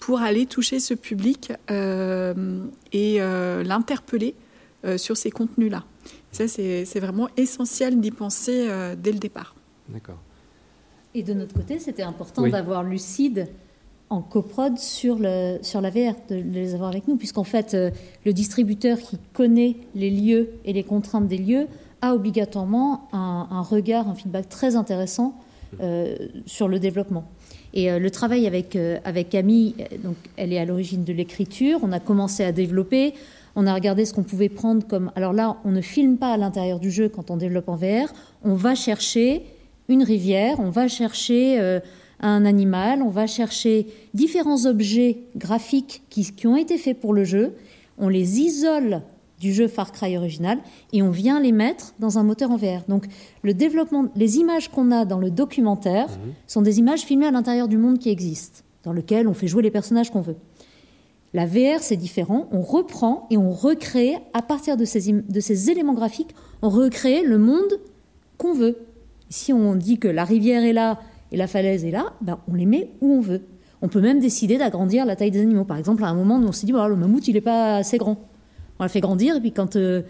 pour aller toucher ce public euh, et euh, l'interpeller euh, sur ces contenus-là. Ça, c'est vraiment essentiel d'y penser dès le départ. D'accord. Et de notre côté, c'était important d'avoir Lucide en coprod sur, le, sur la VR, de les avoir avec nous, puisqu'en fait, le distributeur qui connaît les lieux et les contraintes des lieux a obligatoirement un, un regard, un feedback très intéressant sur le développement. Et le travail avec, avec Camille, donc, elle est à l'origine de l'écriture. On a commencé à développer. On a regardé ce qu'on pouvait prendre comme. Alors là, on ne filme pas à l'intérieur du jeu quand on développe en VR. On va chercher une rivière, on va chercher euh, un animal, on va chercher différents objets graphiques qui, qui, ont été faits pour le jeu. On les isole du jeu Far Cry original et on vient les mettre dans un moteur en VR. Donc le développement, les images qu'on a dans le documentaire mhm. sont des images filmées à l'intérieur du monde qui existe, dans lequel on fait jouer les personnages qu'on veut. La VR, c'est différent. On reprend et on recrée, à partir de ces, de ces éléments graphiques, on recrée le monde qu'on veut. Si on dit que la rivière est là et la falaise est là, ben on les met où on veut. On peut même décider d'agrandir la taille des animaux. Par exemple, à un moment, on s'est dit, le mammouth, il n'est pas assez grand. On l'a fait grandir, et puis quand, euh,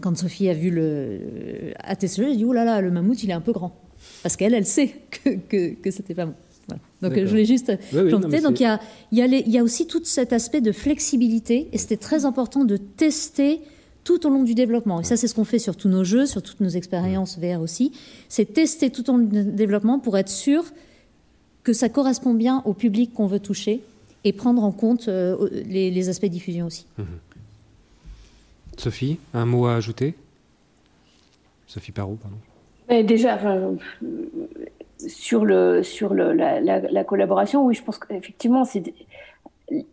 quand Sophie a vu le, à testé, elle a dit, oh là là, le mammouth, il est un peu grand. Parce qu'elle, elle sait que, que, que c'était pas bon. Donc je voulais juste oui, Donc il y a, y, a y a, aussi tout cet aspect de flexibilité et c'était très important de tester tout au long du développement. Et ça, c'est ce qu'on fait sur tous nos jeux, sur toutes nos expériences VR aussi. C'est tester tout au long du développement pour être sûr que ça correspond bien au public qu'on veut toucher et prendre en compte euh, les, aspects diffusion aussi. Mhm. Sophie, un mot à ajouter? Sophie Parot, pardon. déjà, sur, la, collaboration, oui, je pense qu'effectivement,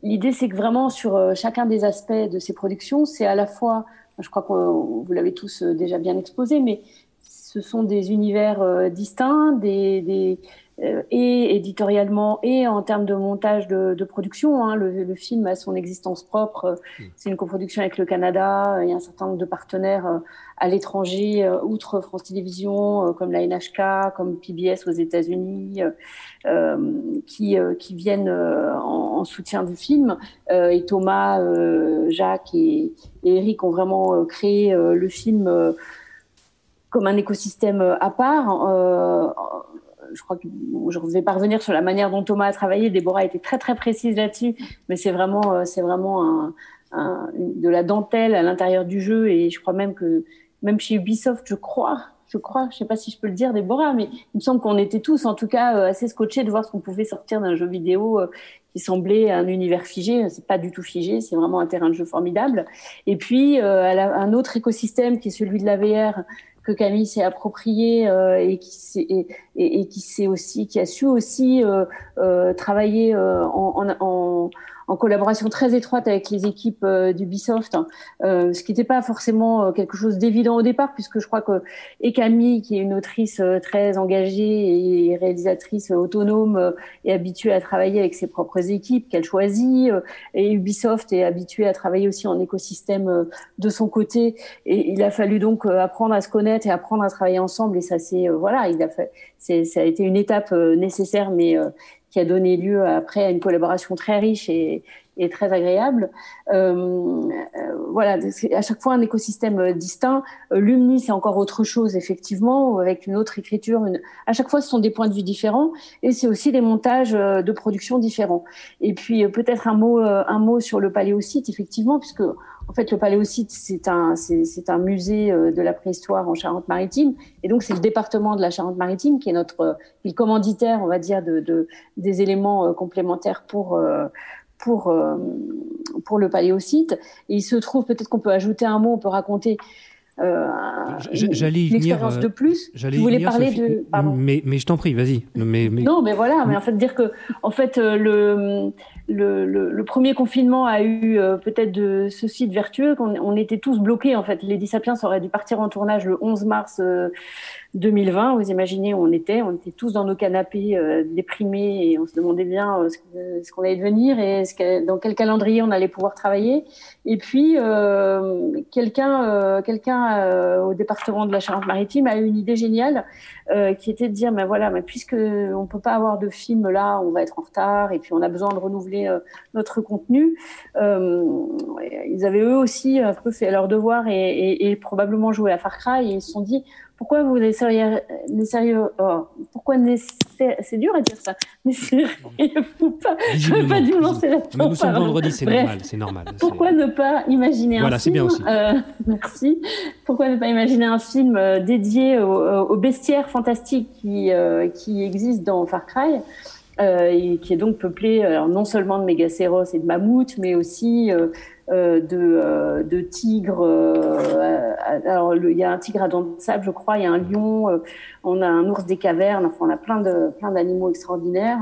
l'idée, c'est que vraiment sur euh, chacun des aspects de ces productions, c'est à la fois, je crois que vous l'avez tous euh, déjà bien exposé, mais ce sont des univers euh, distincts, des et éditorialement et en termes de montage de, de production. Hein, le, le, film a son existence propre. Mm. C'est une coproduction avec le Canada. Il y a un certain nombre de partenaires à l'étranger, euh, outre France Télévisions, euh, comme la NHK, comme PBS aux États-Unis, euh, qui, qui viennent en, soutien du film. et Thomas, Jacques et, Eric ont vraiment créé le film comme un écosystème à part. Je crois que je ne vais pas revenir sur la manière dont Thomas a travaillé. Déborah a été très très précise là-dessus, mais c'est vraiment, c'est vraiment de la dentelle à l'intérieur du jeu. Et je crois même que même chez Ubisoft, je crois, je crois, je sais pas si je peux le dire, Déborah, mais il me semble qu'on était tous, en tout cas, euh, assez scotchés de voir ce qu'on pouvait sortir d'un jeu vidéo euh, qui semblait un univers figé. C'est pas du tout figé, c'est vraiment un terrain de jeu formidable. Et puis, euh, un autre écosystème qui est celui de la VR que Camille s'est approprié et qui et, et, qui s'est aussi qui a su aussi travailler en, en, en collaboration très étroite avec les équipes euh, d'Ubisoft, hein. euh, ce qui n'était pas forcément euh, quelque chose d'évident au départ, puisque je crois que et Camille, qui est une autrice très engagée et réalisatrice autonome, est habituée à travailler avec ses propres équipes qu'elle choisit, et Ubisoft est habituée à travailler aussi en écosystème de son côté. Et il a fallu donc apprendre à se connaître et apprendre à travailler ensemble. Et ça, c'est voilà, il a fait, ça a été une étape nécessaire, mais qui a donné lieu après à une collaboration très riche et, et très agréable. Euh, euh voilà, à chaque fois un écosystème euh, distinct. Euh, Lumni, c'est encore autre chose, effectivement, avec une autre écriture. Une... À chaque fois, ce sont des points de vue différents et c'est aussi des montages de production différents. Et puis, peut-être un mot, un mot sur le paléosite, effectivement, puisque en fait, le Paléosite, c'est un, c'est, un musée de la préhistoire en Charente-Maritime. Et donc, c'est le département de la Charente-Maritime qui est notre le commanditaire, on va dire, de, de des éléments complémentaires pour, pour, euh, pour le paléosite. Et il se trouve, peut-être qu'on peut ajouter un mot, on peut raconter euh, j'allais une expérience de plus. Je voulais parler de. Mais, mais je t'en prie, vas-y. Mais, Non, mais voilà. Mais en fait, dire que en fait euh, le premier confinement a eu peut-être de ce site vertueux qu'on on était tous bloqués. En fait, Lady Sapiens aurait dû partir en tournage le 11 mars 2020, vous imaginez où on était, on était tous dans nos canapés euh, déprimés et on se demandait bien euh, ce qu'on allait devenir et dans quel calendrier on allait pouvoir travailler. Et puis euh, quelqu'un, euh, quelqu'un au département de la Charente-Maritime a eu une idée géniale qui était de dire, mais voilà, mais puisque on peut pas avoir de film là, on va être en retard et puis on a besoin de renouveler notre contenu. ils avaient eux aussi un peu fait leur devoir et, et, et probablement joué à Far Cry et ils se sont dit pourquoi vous n'essayeriez oh, pourquoi c'est dur à dire ça, faut pas, pas dû lancer là Mais nous sommes vendredi, c'est normal, c'est normal. Pourquoi ne pas imaginer voilà, un film bien aussi. Euh, Merci. Pourquoi ne pas imaginer un film euh, dédié au, bestiaire fantastique qui euh, qui existe dans Far Cry euh, et qui est donc peuplé alors, non seulement de mégacéros et de mammouths, mais aussi euh, de, euh, de, tigres. Euh, alors, il y a un tigre à dents de sable, je crois, il y a un lion, on a un ours des cavernes, enfin, on a plein de plein d'animaux extraordinaires.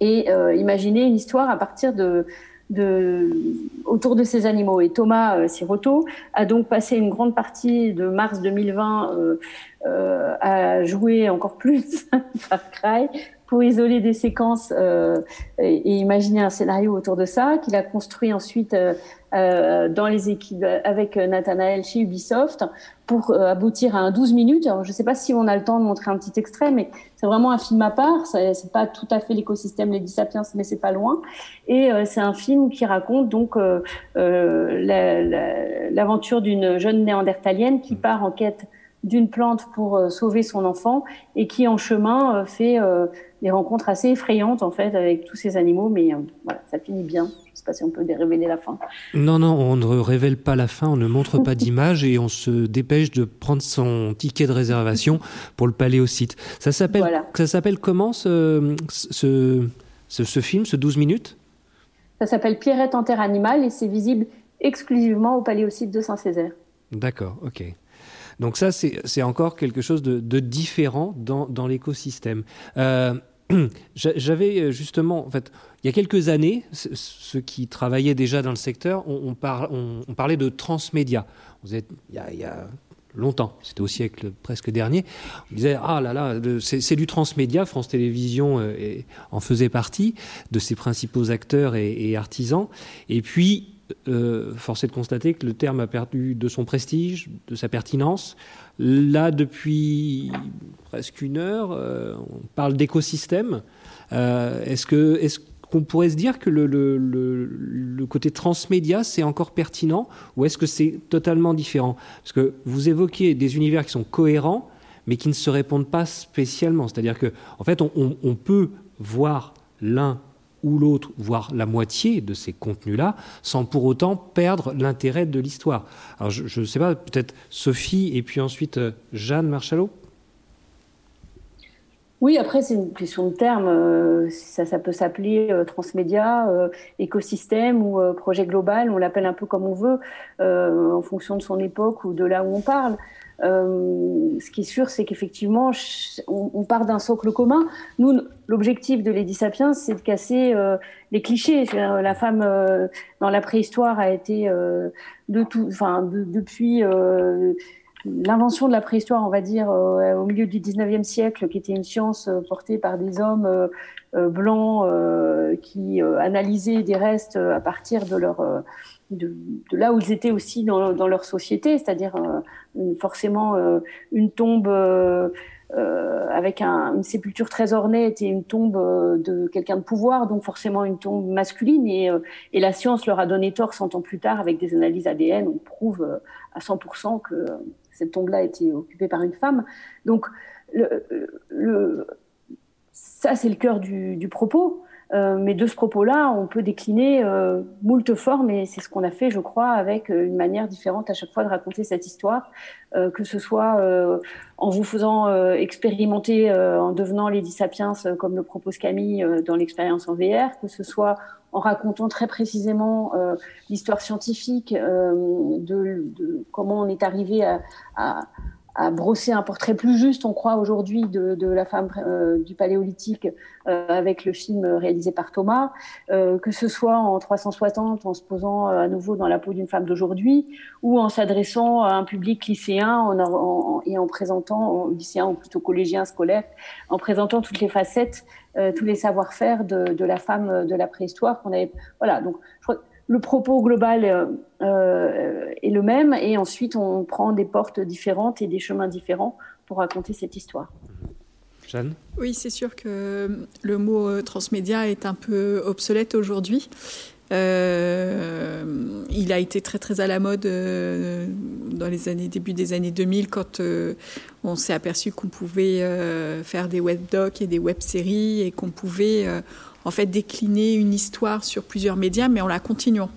Et imaginez une histoire à partir de, de, autour de ces animaux. Et Thomas Siroto a donc passé une grande partie de mars 2020 euh, euh, à jouer encore plus Far Cry pour isoler des séquences euh, et, imaginer un scénario autour de ça, qu'il a construit ensuite euh, euh dans les équipes avec Nathanaël chez Ubisoft pour euh, aboutir à un 12 minutes. Alors, je ne sais pas si on a le temps de montrer un petit extrait, mais c'est vraiment un film à part. C'est pas tout à fait l'écosystème Lady Sapiens, mais c'est pas loin. Et euh, c'est un film qui raconte donc l'aventure d'une jeune néandertalienne qui part en quête d'une plante pour euh, sauver son enfant et qui en chemin euh, fait euh, des rencontres assez effrayantes en fait avec tous ces animaux mais voilà ça finit bien. Je sais pas si on peut révéler la fin. Non non on ne révèle pas la fin on ne montre pas d'image et on se dépêche de prendre son ticket de réservation pour le site ça s'appelle ça s'appelle comment ce ce, ce ce, film ce 12 minutes? Ça s'appelle Pierrette en terre animale et c'est visible exclusivement au site de Saint-Césaire. D'accord ok. Donc ça, c'est encore quelque chose de, différent dans, l'écosystème. Euh, j'avais euh, justement, en fait, il y a quelques années, ceux qui travaillaient déjà dans le secteur, on, parlait de transmédia. Il, y a, longtemps, c'était au siècle presque dernier, on disait ah là là, c'est du transmédia, France Télévisions euh, en faisait partie de ses principaux acteurs et, et artisans. Et puis euh, force est de constater que le terme a perdu de son prestige, de sa pertinence. Là, depuis presque une heure, euh, on parle d'écosystème. Euh, est-ce que est-ce qu'on pourrait se dire que le, le, le, côté transmédia, c'est encore pertinent ou est-ce que c'est totalement différent? Parce que vous évoquez des univers qui sont cohérents, mais qui ne se répondent pas spécialement. C'est-à-dire que, en fait, on, on peut voir l'un ou l'autre, voire la moitié de ces contenus-là, sans pour autant perdre l'intérêt de l'histoire. Alors je ne sais pas, peut-être Sophie et puis ensuite euh, Jeanne Marchalot? Oui, après, c'est une question de terme. Euh, ça, ça peut s'appeler euh, transmédia, écosystème ou projet global. On l'appelle un peu comme on veut, en fonction de son époque ou de là où on parle. Euh, ce qui est sûr, c'est qu'effectivement, on, part d'un socle commun. Nous, l'objectif de Lady Sapiens, c'est de casser euh, les clichés. La femme euh, dans la préhistoire a été de tout, enfin, depuis l'invention de la préhistoire, on va dire, au milieu du 19e siècle, qui était une science portée par des hommes blancs qui analysaient des restes à partir de leur de, là où ils étaient aussi dans, leur société, c'est-à-dire euh, forcément euh, une tombe euh, avec un, une sépulture très ornée était une tombe de quelqu'un de pouvoir, donc forcément une tombe masculine. Et, et, la science leur a donné tort 100 ans plus tard avec des analyses ADN. On prouve à 100% que cette tombe-là été occupée par une femme. Donc ça, c'est le cœur du propos. Euh, mais de ce propos-là, on peut décliner euh, moult formes et c'est ce qu'on a fait, je crois, avec euh, une manière différente à chaque fois de raconter cette histoire, euh, que ce soit en vous faisant expérimenter, en devenant Lady Sapiens, comme le propose Camille dans l'expérience en VR, que ce soit en racontant très précisément l'histoire scientifique de, de, comment on est arrivé à, à à brosser un portrait plus juste, on croit aujourd'hui, de, de, la femme euh, du paléolithique euh, avec le film réalisé par Thomas, euh, que ce soit en 360, en se posant à nouveau dans la peau d'une femme d'aujourd'hui, ou en s'adressant à un public lycéen en, en, et en présentant, lycéen ou plutôt collégien, scolaire, en présentant toutes les facettes, tous les savoir-faire de, de, la femme de la préhistoire qu'on avait. Voilà, donc je crois le propos global euh, euh, est le même et ensuite on prend des portes différentes et des chemins différents pour raconter cette histoire. Jeanne? Oui, c'est sûr que le mot euh, transmédia est un peu obsolète aujourd'hui. Euh, il a été très très à la mode euh, dans les années début des années 2000 quand euh, on s'est aperçu qu'on pouvait faire des web docs et des web séries et qu'on pouvait en fait décliner une histoire sur plusieurs médias, mais en la continuant.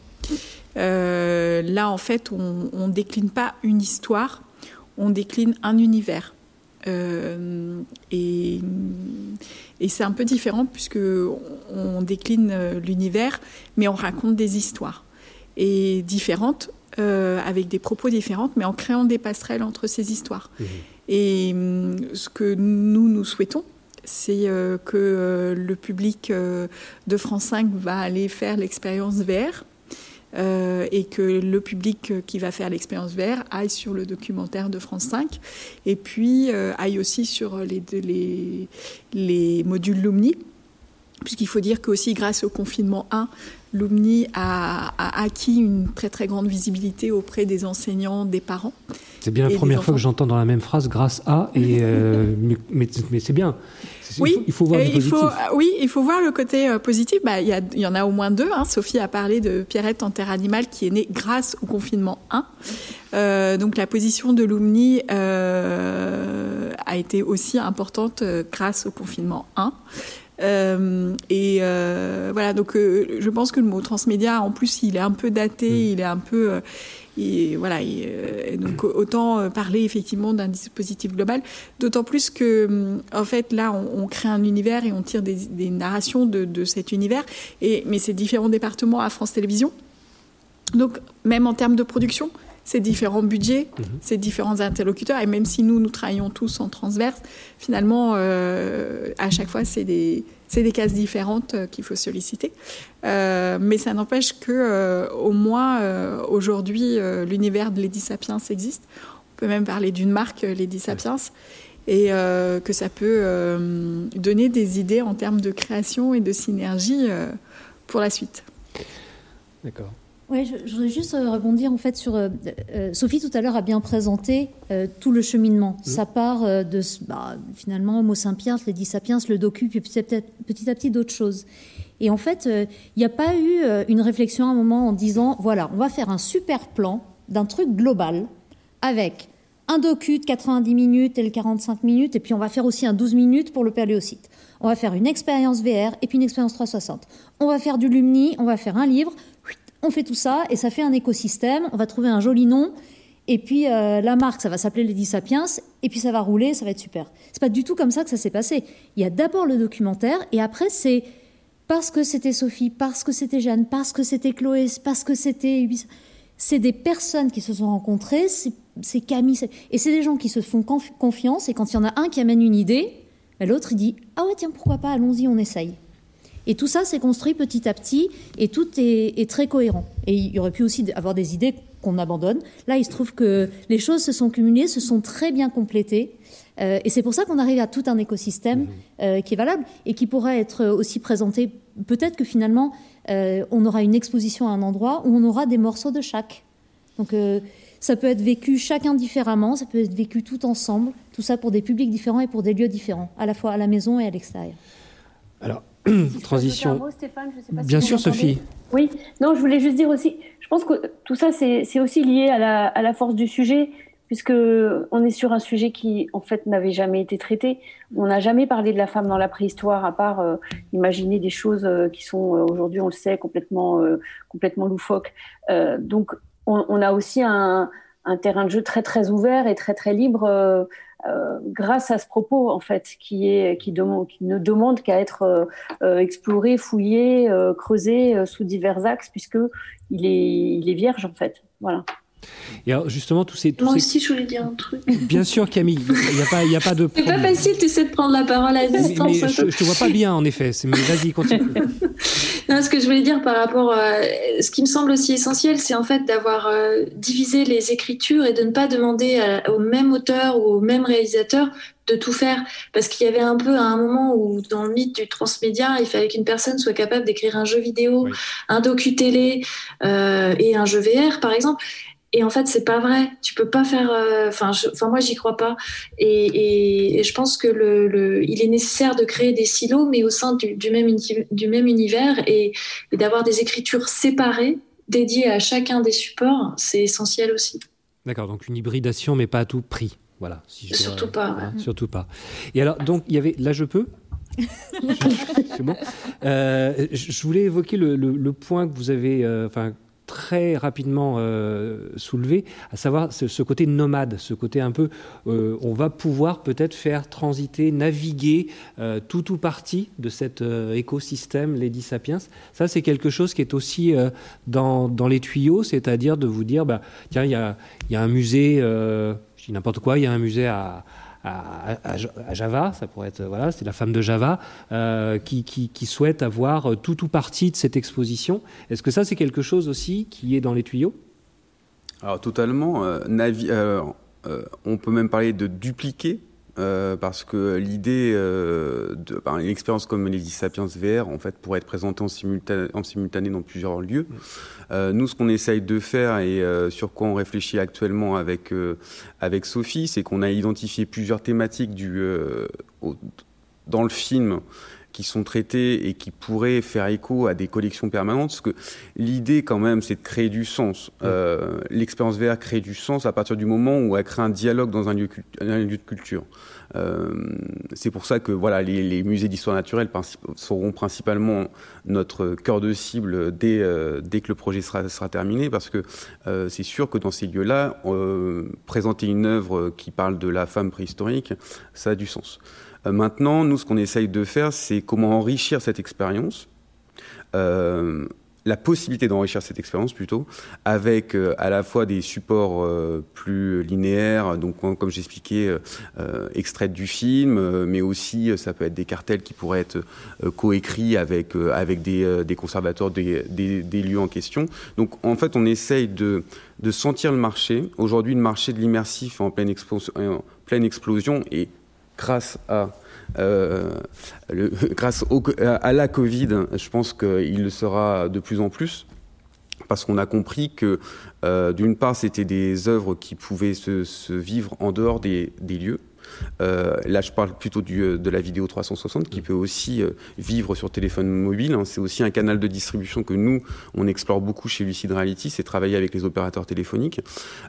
là, en fait, on ne décline pas une histoire, on décline un univers. Euh, et, et c'est un peu différent puisque on, décline euh, l'univers, mais on raconte des histoires et différentes, euh, avec des propos différents, mais en créant des passerelles entre ces histoires. Mmh. Et ce que nous nous souhaitons, c'est que le public de France 5 va aller faire l'expérience VR euh, et que le public qui va faire l'expérience VR aille sur le documentaire de France 5 et puis euh, aille aussi sur les, les, les modules Lumni. Puisqu'il faut dire qu'aussi grâce au confinement 1, Lumni a, acquis une très très grande visibilité auprès des enseignants, des parents. C'est bien la première fois que j'entends dans la même phrase grâce à, et euh, mais, mais c'est bien. Oui, il faut, voir le positif. oui, il faut voir le côté euh, positif. Bah, il, y y, en a au moins deux. Hein. Sophie a parlé de Pierrette en terre animale qui est née grâce au confinement 1. Euh, donc la position de Lumni euh, a été aussi importante grâce au confinement 1. Euh, et euh, voilà, donc je pense que le mot transmédia, en plus, il est un peu daté, mm. il est un peu et voilà, euh, donc autant euh, parler effectivement d'un dispositif global, d'autant plus que hum, en fait là on, crée un univers et on tire des, narrations de, cet univers. Et mais c'est différents départements à France Télévisions. Donc même en termes de production, c'est différents budgets, mhm. c'est différents interlocuteurs. Et même si nous, nous travaillons tous en transverse, finalement, euh, à chaque fois, c'est des, cases différentes euh, qu'il faut solliciter. Euh, mais ça n'empêche que, au moins, aujourd'hui, l'univers de Lady Sapiens existe. On peut même parler d'une marque, Lady Sapiens, et que ça peut donner des idées en termes de création et de synergie pour la suite. D'accord. Oui, je, voudrais juste rebondir en fait sur. Sophie tout à l'heure a bien présenté tout le cheminement. Mmh. Ça part de bah, finalement Homo sapiens, Lady Sapiens, le docu, puis petit à petit d'autres choses. Et en fait, euh, il n'y a pas eu euh, une réflexion à un moment en disant, voilà, on va faire un super plan d'un truc global avec un docu de 90 minutes et le 45 minutes, et puis on va faire aussi un 12 minutes pour le paléocyte. On va faire une expérience VR et puis une expérience 360. On va faire du Lumni, on va faire un livre, on fait tout ça et ça fait un écosystème, on va trouver un joli nom et puis euh, la marque, ça va s'appeler Lady Sapiens, et puis ça va rouler, ça va être super. C'est pas du tout comme ça que ça s'est passé. Il y a d'abord le documentaire, et après c'est parce que c'était Sophie, parce que c'était Jeanne, parce que c'était Chloé, parce que c'était c'est des personnes qui se sont rencontrées, c'est Camille, et c'est des gens qui se font confiance, et quand il y en a un qui amène une idée, ben, l'autre il dit ah ouais tiens pourquoi pas, allons-y, on essaye. Et tout ça s'est construit petit à petit, et tout est, est très cohérent. Et il y aurait pu aussi avoir des idées qu'on abandonne. Là, il se trouve que les choses se sont cumulées, se sont très bien complétées. Euh, et c'est pour ça qu'on arrive à tout un écosystème mhm. euh, qui est valable et qui pourrait être aussi présenté. Peut-être que finalement, euh, on aura une exposition à un endroit où on aura des morceaux de chaque. Donc, ça peut être vécu chacun différemment, ça peut être vécu tout ensemble, tout ça pour des publics différents et pour des lieux différents, à la fois à la maison et à l'extérieur. Alors, transition. Bien sûr, Sophie. Oui, non, je voulais juste dire aussi, je pense que tout ça, c'est aussi lié à la, à la, force du sujet, puisque on est sur un sujet qui, en fait, n'avait jamais été traité. On n'a jamais parlé de la femme dans la préhistoire, à part euh, imaginer des choses euh, qui sont euh, aujourd'hui, on le sait, complètement, complètement loufoques. donc, on, on, a aussi un, un, terrain de jeu très très ouvert et très très libre euh, grâce à ce propos en fait qui est qui, demande, qui ne demande qu'à être euh, euh, exploré, fouillé, creusé sous divers axes puisque il est il est vierge en fait. Voilà. Et alors justement, tous ces. Tous Moi ces... aussi, je voulais dire un truc. Bien sûr, Camille, il n'y a, pas, y a pas de. C'est pas facile, tu sais, de prendre la parole à distance. Mais, je, ne te vois pas bien, en effet. Mais vas-y, continue. non, ce que je voulais dire par rapport à. Ce qui me semble aussi essentiel, c'est en fait d'avoir euh, divisé les écritures et de ne pas demander au même auteur ou au même réalisateur de tout faire parce qu'il y avait un peu à un moment où dans le mythe du transmédia il fallait qu'une personne soit capable d'écrire un jeu vidéo un docu télé euh, et un jeu VR par exemple Et en fait, c'est pas vrai. Tu peux pas faire. Euh, enfin, enfin, moi, j'y crois pas. Et, je pense que le, il est nécessaire de créer des silos, mais au sein du, même, du même univers et, d'avoir des écritures séparées, dédiées à chacun des supports, c'est essentiel aussi. D'accord. Donc une hybridation, mais pas à tout prix. Voilà. surtout pas. Hein, surtout pas. Et alors, donc, il y avait. Là, je peux? C'est bon. Euh, je voulais évoquer le, point que vous avez, euh, enfin, très rapidement euh, soulevé, à savoir ce, côté nomade, ce côté un peu, euh, on va pouvoir peut-être faire transiter, naviguer euh, tout ou partie de cet écosystème Lady Sapiens. Ça, c'est quelque chose qui est aussi dans, dans, les tuyaux, c'est-à-dire de vous dire, bah, tiens, il y a, y a, un musée, je dis n'importe quoi, il y a un musée à à, Java, ça pourrait être voilà, c'est la femme de Java euh, qui, qui, souhaite avoir tout ou partie de cette exposition. Est-ce que ça c'est quelque chose aussi qui est dans les tuyaux? Alors totalement. Euh, euh, on peut même parler de dupliquer euh, parce que l'idée euh, de ben, une expérience comme les Sapiens VR en fait pourrait être présentée en, simultané, en simultané dans plusieurs lieux. Mm. Euh, nous, ce qu'on essaye de faire et euh, sur quoi on réfléchit actuellement avec avec Sophie, c'est qu'on a identifié plusieurs thématiques du au, dans le film qui sont traités et qui pourraient faire écho à des collections permanentes. Parce que l'idée, quand même, c'est de créer du sens. Euh, L'expérience VR crée du sens à partir du moment où elle crée un dialogue dans un lieu, un lieu de culture. Euh, c'est pour ça que voilà, les, les musées d'histoire naturelle seront principalement notre cœur de cible dès, euh, dès que le projet sera, sera terminé, parce que euh, c'est sûr que dans ces lieux-là, euh, présenter une œuvre qui parle de la femme préhistorique, ça a du sens. Euh, maintenant, nous, ce qu'on essaye de faire, c'est comment enrichir cette expérience. Euh, la possibilité d'enrichir cette expérience plutôt avec euh, à la fois des supports plus linéaires donc comme j'expliquais euh, extraits du film mais aussi ça peut être des cartels qui pourraient être coécrits avec avec des, conservateurs des, des, des, lieux en question donc en fait on essaye de, de sentir le marché aujourd'hui le marché de l'immersif en pleine, en pleine explosion et grâce à euh, à la Covid, je pense qu'il le sera de plus en plus. Parce qu'on a compris que euh, d'une part c'était des œuvres qui pouvaient se, vivre en dehors des lieux euh, là, je parle plutôt du, euh, de la vidéo 360 qui peut aussi euh, vivre sur téléphone mobile. Hein. C'est aussi un canal de distribution que nous, on explore beaucoup chez Lucid Reality, c'est travailler avec les opérateurs téléphoniques.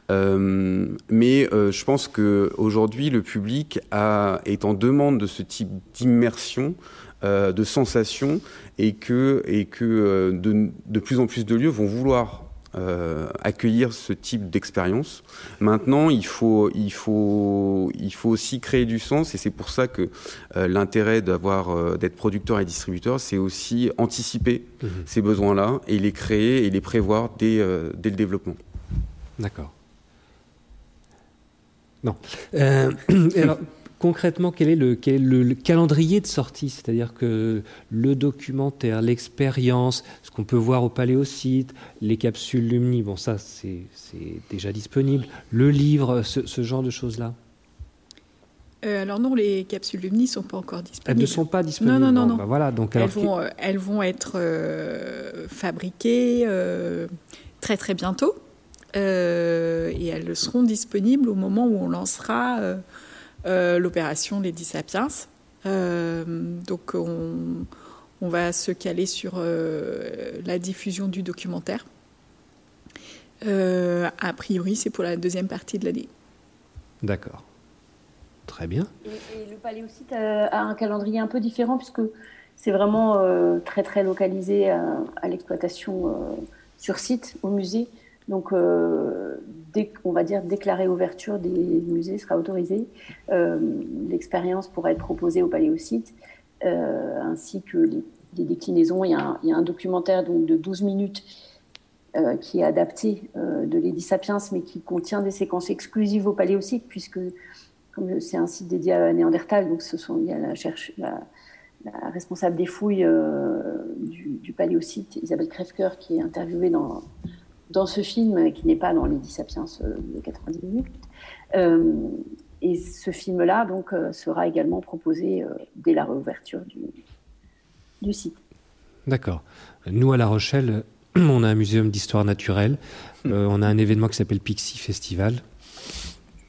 mais je pense qu'aujourd'hui, le public a, est en demande de ce type d'immersion. de sensation et que, et que de, de plus en plus de lieux vont vouloir euh, accueillir ce type d'expérience. Maintenant, il faut, il, faut, il faut aussi créer du sens et c'est pour ça que euh, l'intérêt d'avoir euh, d'être producteur et distributeur, c'est aussi anticiper mhm. ces besoins-là et les créer et les prévoir dès, dès le développement. D'accord. Non. alors, concrètement, quel est le, calendrier de sortie? C'est-à-dire que le documentaire, l'expérience, ce qu'on peut voir au Paléosite, les capsules Lumni, bon, ça, c'est déjà disponible. Le livre, ce, genre de choses-là? Euh, alors non, les capsules Lumni ne sont pas encore disponibles. Elles ne sont pas disponibles. Non, non, non. Bah voilà, donc elles, vont, euh, elles vont être euh, fabriquées très très bientôt et elles seront disponibles au moment où on lancera l'opération Lady Sapiens. Euh, donc on, va se caler sur euh, la diffusion du documentaire. a priori, c'est pour la deuxième partie de l'année. D'accord. Très bien. Et, le Paléosite a, un calendrier un peu différent puisque c'est vraiment très très localisé à, à l'exploitation sur site au musée. Donc, euh, qu'on va dire déclarer ouverture des musées sera autorisée, euh, l'expérience pourra être proposée au Paléosite, euh, ainsi que les, déclinaisons. Il y, a un, documentaire de 12 minutes qui est adapté de Lady Sapiens, mais qui contient des séquences exclusives au Paléosite, puisque c'est un site dédié à Néandertal, donc ce sont, il y a la, responsable des fouilles du, du, Isabelle Krefker, qui est interviewée dans dans ce film, qui n'est pas dans Les Sapiens euh, de 90 minutes. Euh, et ce film-là donc euh, sera également proposé dès la réouverture du, du site. D'accord. Nous, à La Rochelle, on a un muséum d'histoire naturelle, on a un événement qui s'appelle Pixie Festival,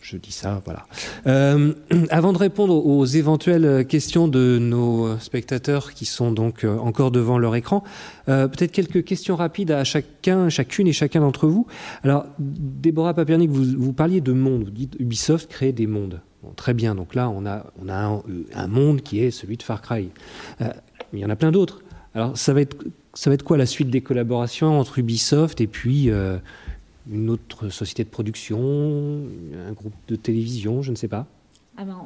je dis ça, voilà. Euh, avant de répondre aux éventuelles questions de nos spectateurs qui sont donc euh, encore devant leur écran, euh, peut-être quelques questions rapides à chacun, chacune et chacun d'entre vous. Alors, Déborah Papernik, vous, parliez de monde. Vous dites Ubisoft crée des mondes. très bien. Donc là, on a, un, monde qui est celui de Far Cry. mais il y en a plein d'autres. Alors, ça va être, ça va être quoi la suite des collaborations entre Ubisoft et puis une autre société de production, un groupe de télévision, je ne sais pas ah ben,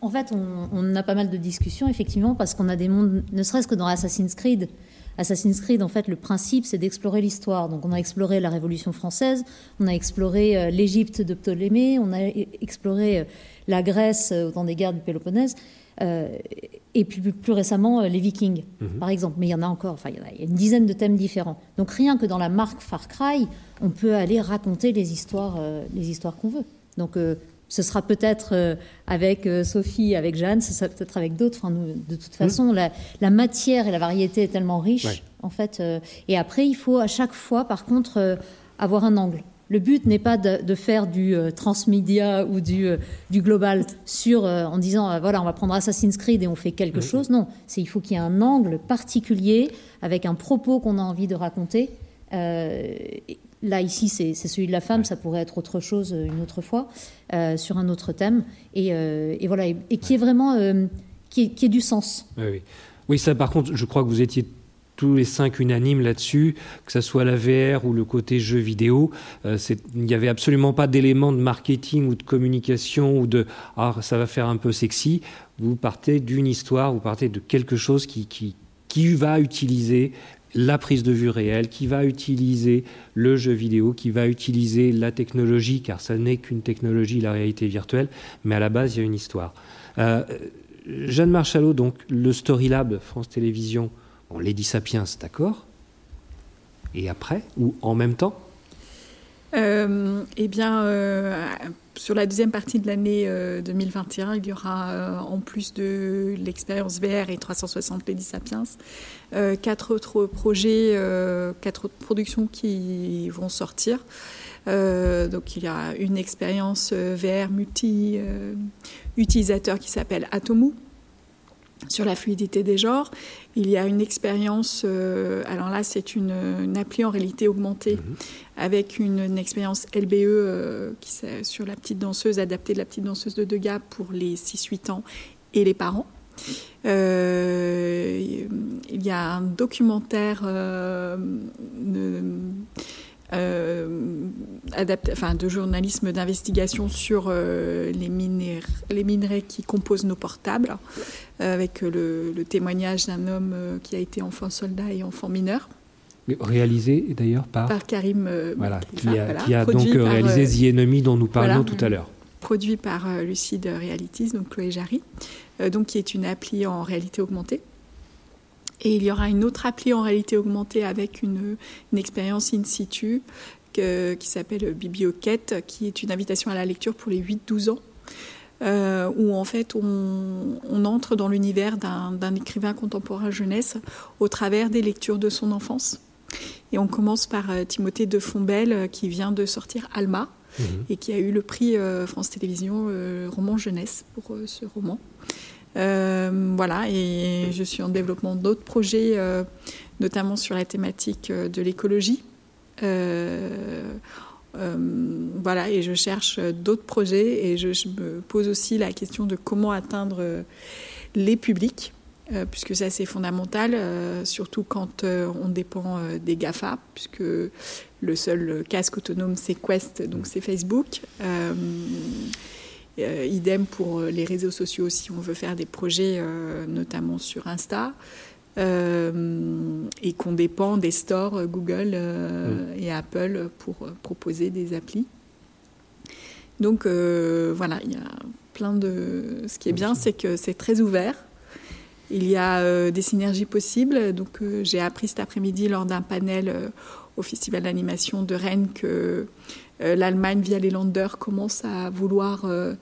En fait, on, a pas mal de discussions, effectivement, parce qu'on a des mondes, ne serait-ce que dans Assassin's Creed. Assassin's Creed, en fait, le principe, c'est d'explorer l'histoire. Donc, on a exploré la Révolution française, on a exploré euh, l'Égypte de Ptolémée, on a exploré euh, la Grèce euh, au temps des guerres du Péloponnèse. Euh, et puis plus récemment, euh, les Vikings, mhm. par exemple. Mais il y en a encore, enfin, il y, a une dizaine de thèmes différents. Donc rien que dans la marque Far Cry, on peut aller raconter les histoires, euh, les histoires qu'on veut. Donc ce sera peut-être avec Sophie, avec Jeanne, ce sera peut-être avec d'autres. Enfin, de toute mhm. façon, la, matière et la variété est tellement riche, en fait. et après, il faut à chaque fois, par contre, avoir un angle. Le but n'est pas de, faire du euh, transmédia ou du, euh, du global sur, euh, en disant voilà, on va prendre Assassin's Creed et on fait quelque chose. Non, c'est il faut qu'il y ait un angle particulier avec un propos qu'on a envie de raconter. là, ici, c'est celui de la femme, ça pourrait être autre chose une autre fois, sur un autre thème. Et, voilà, et, qui est vraiment. qui, qui ait du sens. Oui, oui. oui, ça, par contre, je crois que vous étiez tous les cinq unanimes là-dessus, que ce soit la VR ou le côté jeu vidéo. Euh, il n'y avait absolument pas d'éléments de marketing ou de communication ou de ah ça va faire un peu sexy. Vous partez d'une histoire, vous partez de quelque chose qui, qui, qui va utiliser la prise de vue réelle, qui va utiliser le jeu vidéo, qui va utiliser la technologie, car ça n'est qu'une technologie, la réalité virtuelle, mais à la base, il y a une histoire. Euh, Jeanne Marchalot, donc le Story Lab, France Télévisions, Bon, Lady Sapiens, d'accord. Et après Ou en même temps? Euh, Eh bien, euh, sur la deuxième partie de l'année 2021, euh, il y aura, en plus de l'expérience VR et 360 Lady Sapiens, quatre autres projets, quatre autres productions qui vont sortir. donc il y a une expérience VR multi-utilisateur qui s'appelle Atomu, sur la fluidité des genres. Il y a une expérience, euh, alors là c'est une, appli en réalité augmentée mhm. avec une, expérience LBE euh, qui, sur la petite danseuse, adaptée de la petite danseuse de Degas pour les 6-8 ans et les parents. Euh, il y a un documentaire euh, enfin, de journalisme d'investigation sur euh, les, minéraux, les minerais qui composent nos portables, euh, avec le, témoignage d'un homme qui a été enfant soldat et enfant mineur. Réalisé d'ailleurs par... Par Karim voilà, qui a, donc réalisé The Enemy dont nous parlions tout à l'heure. Produit par Lucide Realities, donc Chloé Jarry, donc qui est une appli en réalité augmentée. Et il y aura une autre appli en réalité augmentée avec une, expérience in situ qui s'appelle Biblioquette, qui est une invitation à la lecture pour les 8-12 ans. Euh, où en fait on, entre dans l'univers d'un écrivain contemporain jeunesse au travers des lectures de son enfance. Et on commence par euh, Timothée de Fombelle euh, qui vient de sortir Alma mhm. et qui a eu le prix France Télévisions roman jeunesse pour ce roman. Euh, voilà, et je suis en développement d'autres projets, euh, notamment sur la thématique euh, de l'écologie. voilà, et je cherche d'autres projets et je, me pose aussi la question de comment atteindre les publics, puisque ça c'est fondamental, surtout quand on dépend des GAFA, puisque le seul casque autonome c'est Quest, donc c'est Facebook. Euh, idem pour euh, les réseaux sociaux si on veut faire des projets, euh, notamment sur Insta. et qu'on dépend des stores Google mm. et Apple pour proposer des applis. Donc voilà, il y a plein de. Ce qui est bien, c'est que c'est très ouvert. Il y a des synergies possibles. Donc j'ai appris cet après-midi lors d'un panel au Festival d'animation de Rennes que l'Allemagne, via les Landers, commence à vouloir euh,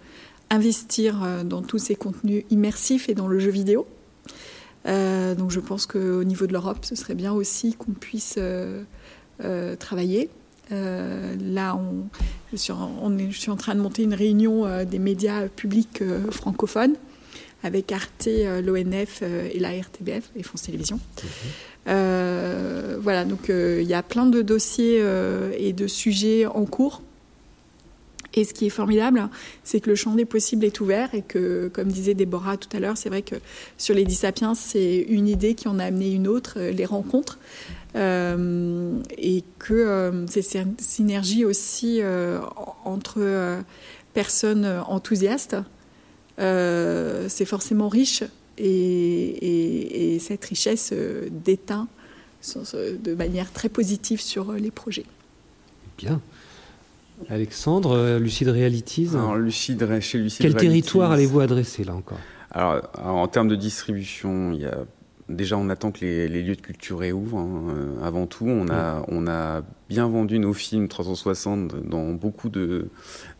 investir euh, dans tous ces contenus immersifs et dans le jeu vidéo. donc je pense qu'au niveau de l'Europe, ce serait bien aussi qu'on puisse travailler. là, on, je, suis en, suis en, train de monter une réunion des médias publics francophones avec Arte, l'ONF et la RTBF, et France Télévisions. Voilà, donc il y a plein de dossiers et de sujets en cours. Et ce qui est formidable, c'est que le champ des possibles est ouvert et que, comme disait Déborah tout à l'heure, c'est vrai que sur les Dissapiens, c'est une idée qui en a amené une autre, euh, les rencontres. Euh, et que euh, c'est cette synergie aussi entre personnes enthousiastes, c'est forcément riche et, et cette richesse déteint de manière très positive sur les projets. Bien. Alexandre, euh, Lucide Realities Alors, Lucide, chez Lucide Quel territoire allez-vous adresser là encore? Alors, en termes de distribution, il y a déjà on attend que les, lieux de culture réouvrent. Hein, euh, avant tout, on a, on a bien vendu nos films 360 dans beaucoup de,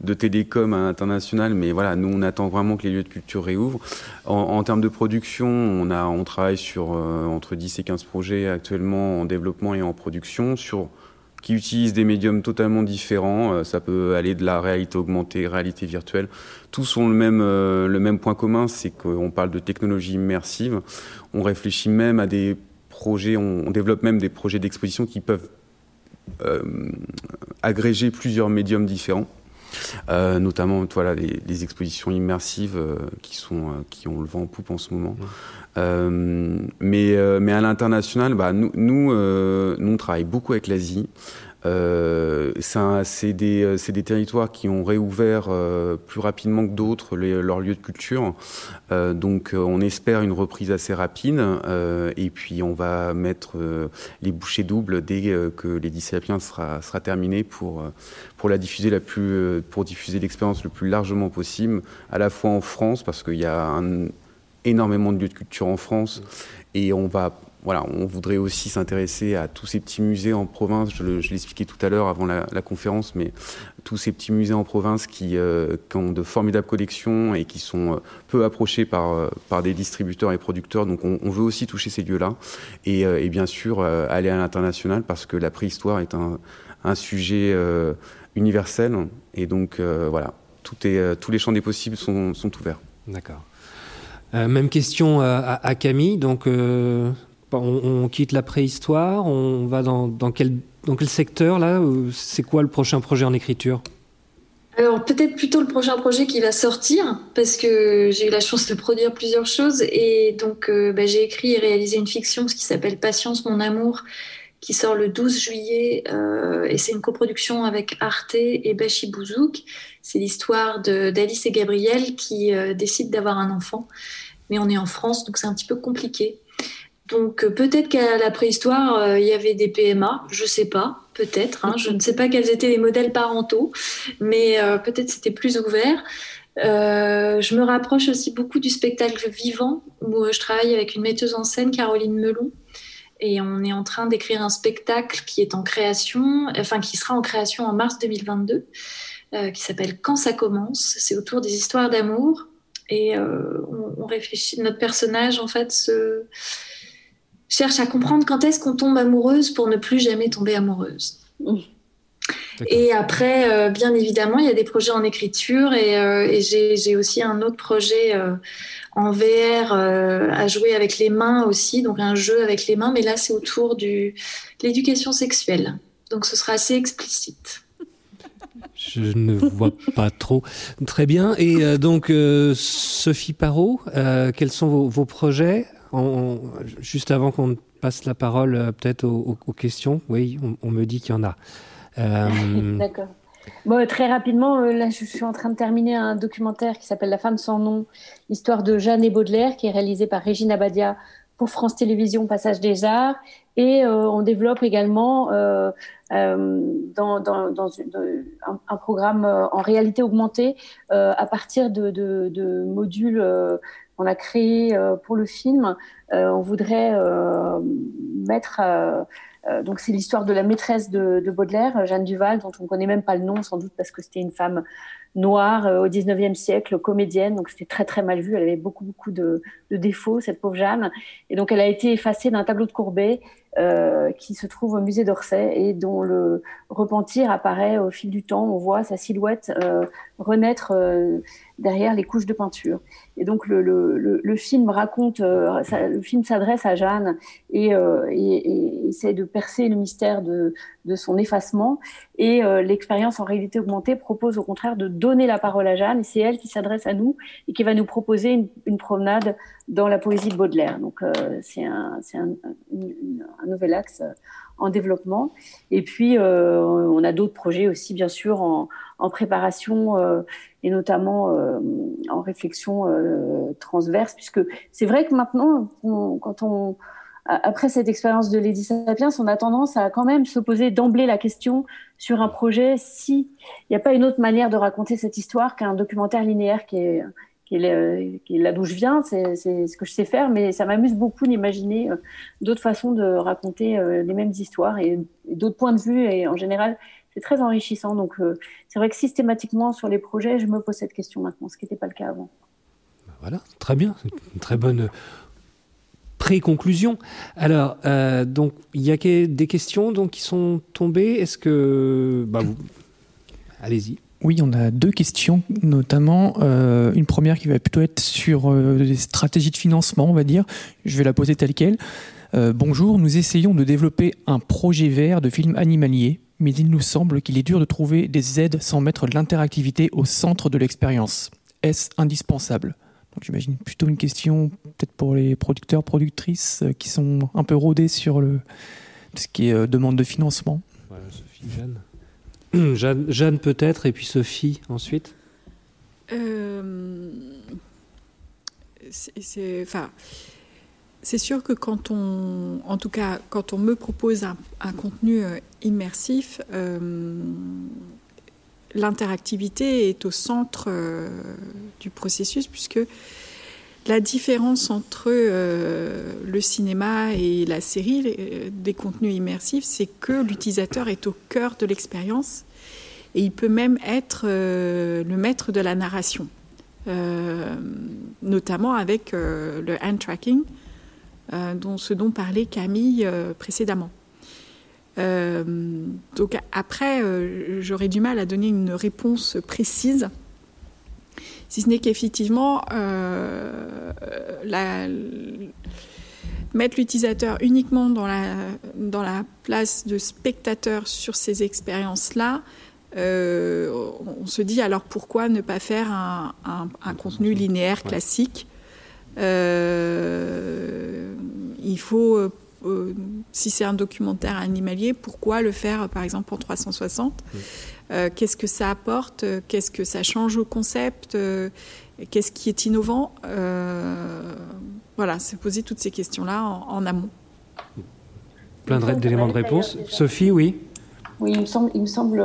de télécoms international, mais voilà, nous on attend vraiment que les lieux de culture réouvrent. En, termes de production, on, a, on travaille sur euh, entre 10 et 15 projets actuellement en développement et en production sur qui utilisent des médiums totalement différents. Euh, ça peut aller de la réalité augmentée, réalité virtuelle. Tous ont le même, euh, le même point commun, c'est qu'on parle de technologie immersive. On réfléchit même à des projets, on, développe même des projets d'exposition qui peuvent euh, agréger plusieurs médiums différents. Euh, notamment voilà, les, les expositions immersives euh, qui, sont, euh, qui ont le vent en poupe en ce moment. mais, mais à l'international, bah, nous, nous, nous, on travaille beaucoup avec l'Asie. Euh, c'est des, euh, territoires qui ont réouvert euh, plus rapidement que d'autres leurs lieux de culture. Euh, donc on espère une reprise assez rapide. et puis on va mettre les bouchées doubles dès que les Sapiens sera, sera terminé pour, pour la diffuser la plus, pour diffuser l'expérience le plus largement possible, à la fois en France, parce qu'il y a énormément de lieux de culture en France, et on va voilà, on voudrait aussi s'intéresser à tous ces petits musées en province. Je, l'expliquais tout à l'heure avant la, conférence, mais tous ces petits musées en province qui, euh, ont de formidables collections et qui sont euh, peu approchés par, euh, par des distributeurs et producteurs. Donc on, veut aussi toucher ces lieux-là et, bien sûr aller à l'international parce que la préhistoire est un, sujet universel. Et donc voilà, tout est, tous les champs des possibles sont, ouverts. D'accord. même question à, Camille. Donc, on, quitte la préhistoire, on va dans, quel, secteur là euh, C'est quoi le prochain projet en écriture? Alors peut-être plutôt le prochain projet qui va sortir parce que j'ai eu la chance de produire plusieurs choses et donc euh, bah, j'ai écrit et réalisé une fiction qui s'appelle Patience mon amour qui sort le 12 juillet euh, et c'est une coproduction avec Arte et Bashi Bouzouk. C'est l'histoire d'Alice et Gabriel qui décident d'avoir un enfant mais on est en France donc c'est un petit peu compliqué. Donc euh, peut-être qu'à la préhistoire, euh, il y avait des PMA, je sais pas, peut-être. Hein. je ne sais pas quels étaient les modèles parentaux, mais euh, peut-être c'était plus ouvert. je me rapproche aussi beaucoup du spectacle vivant, où je travaille avec une metteuse en scène, Caroline Melon, et on est en train d'écrire un spectacle qui est en création, enfin qui sera en création en mars 2022, qui s'appelle Quand ça commence. C'est autour des histoires d'amour, et on, on, réfléchit. Notre personnage, en fait, se cherche à comprendre quand est-ce qu'on tombe amoureuse pour ne plus jamais tomber amoureuse. Et après, euh, bien évidemment, il y a des projets en écriture et, euh, j'ai aussi un autre projet euh, en VR à jouer avec les mains aussi, donc un jeu avec les mains, mais là c'est autour de l'éducation sexuelle. Donc ce sera assez explicite. Je ne vois pas trop. Très bien. Et donc, Sophie Parot, quels sont vos, vos projets? Juste avant qu'on passe la parole euh, peut-être aux, questions, oui, on, me dit qu'il y en a. Euh, D'accord. Très rapidement, euh, là, je suis en train de terminer un documentaire qui s'appelle La femme sans nom, histoire de Jeanne et Baudelaire, qui est réalisé par Régine Abadia pour France Télévisions, Passage des Arts. Et on développe également un, programme en réalité augmentée à partir de modules on a créé euh, pour le film, euh, on voudrait euh, mettre donc c'est l'histoire de la maîtresse de, de, Baudelaire, Jeanne Duval, dont on ne connaît même pas le nom, sans doute parce que c'était une femme noire euh, au 19e siècle, comédienne, donc c'était très très mal vu. Elle avait beaucoup beaucoup de, de, défauts, cette pauvre Jeanne, et donc elle a été effacée d'un tableau de Courbet euh, qui se trouve au musée d'Orsay et dont le repentir apparaît au fil du temps. On voit sa silhouette euh, renaître euh, derrière les couches de peinture. Et donc le, le, le, film raconte, euh, le film s'adresse à Jeanne et, euh, et, et, essaie de percer le mystère de, de son effacement. Et l'expérience en réalité augmentée propose au contraire de donner la parole à Jeanne. Et c'est elle qui s'adresse à nous et qui va nous proposer une, une promenade dans la poésie de Baudelaire. Donc c'est un, un, un, nouvel axe en développement. Et puis, euh, on a d'autres projets aussi, bien sûr, en, préparation euh, et notamment euh, en réflexion euh, transverse, puisque c'est vrai que maintenant, quand on après cette expérience de Lady Sapiens, on a tendance à quand même se poser d'emblée la question sur un projet si il n'y a pas une autre manière de raconter cette histoire qu'un documentaire linéaire qui est qui est, qui est là d'où je viens, c'est ce que je sais faire, mais ça m'amuse beaucoup d'imaginer euh, d'autres façons de raconter euh, les mêmes histoires et, d'autres points de vue. Et en général, c'est très enrichissant. Donc, euh, c'est vrai que systématiquement sur les projets, je me pose cette question maintenant, ce qui n'était pas le cas avant. Bah voilà, très bien, une très bonne pré-conclusion. Alors, euh, donc, il y a des questions donc, qui sont tombées. Est-ce que. Bah, vous... Allez-y. Oui, on a deux questions, notamment euh, une première qui va plutôt être sur euh, les stratégies de financement, on va dire. Je vais la poser telle quelle. Euh, bonjour, nous essayons de développer un projet vert de film animalier, mais il nous semble qu'il est dur de trouver des aides sans mettre l'interactivité au centre de l'expérience. Est-ce indispensable? Donc j'imagine plutôt une question peut-être pour les producteurs, productrices euh, qui sont un peu rodés sur le, ce qui est demande de financement. Sophie Jeanne. Jeanne, peut-être, et puis Sophie ensuite? Euh, C'est sûr que quand on, en quand on me propose un, contenu euh, immersif, euh, l'interactivité est au centre du processus, puisque la différence entre euh, le cinéma et la série les, des contenus immersifs, c'est que l'utilisateur est au cœur de l'expérience et il peut même être euh, le maître de la narration, euh, notamment avec euh, le hand tracking, euh, dont, ce dont parlait Camille euh, précédemment. donc après, j'aurais du mal à donner une réponse précise si ce n'est qu'effectivement, euh, mettre l'utilisateur uniquement dans la, dans la place de spectateur sur ces expériences-là, euh, on se dit alors pourquoi ne pas faire un, un, un contenu linéaire classique? Euh, Il faut, euh, si c'est un documentaire animalier, pourquoi le faire par exemple en 360 oui. Euh, qu'est-ce que ça apporte, qu'est-ce que ça change au concept, euh, qu'est-ce qui est innovant. Euh, voilà, c'est poser toutes ces questions-là en, en, amont. Plein d'éléments de réponse. Sophie, oui. Oui, il me semble, il me semble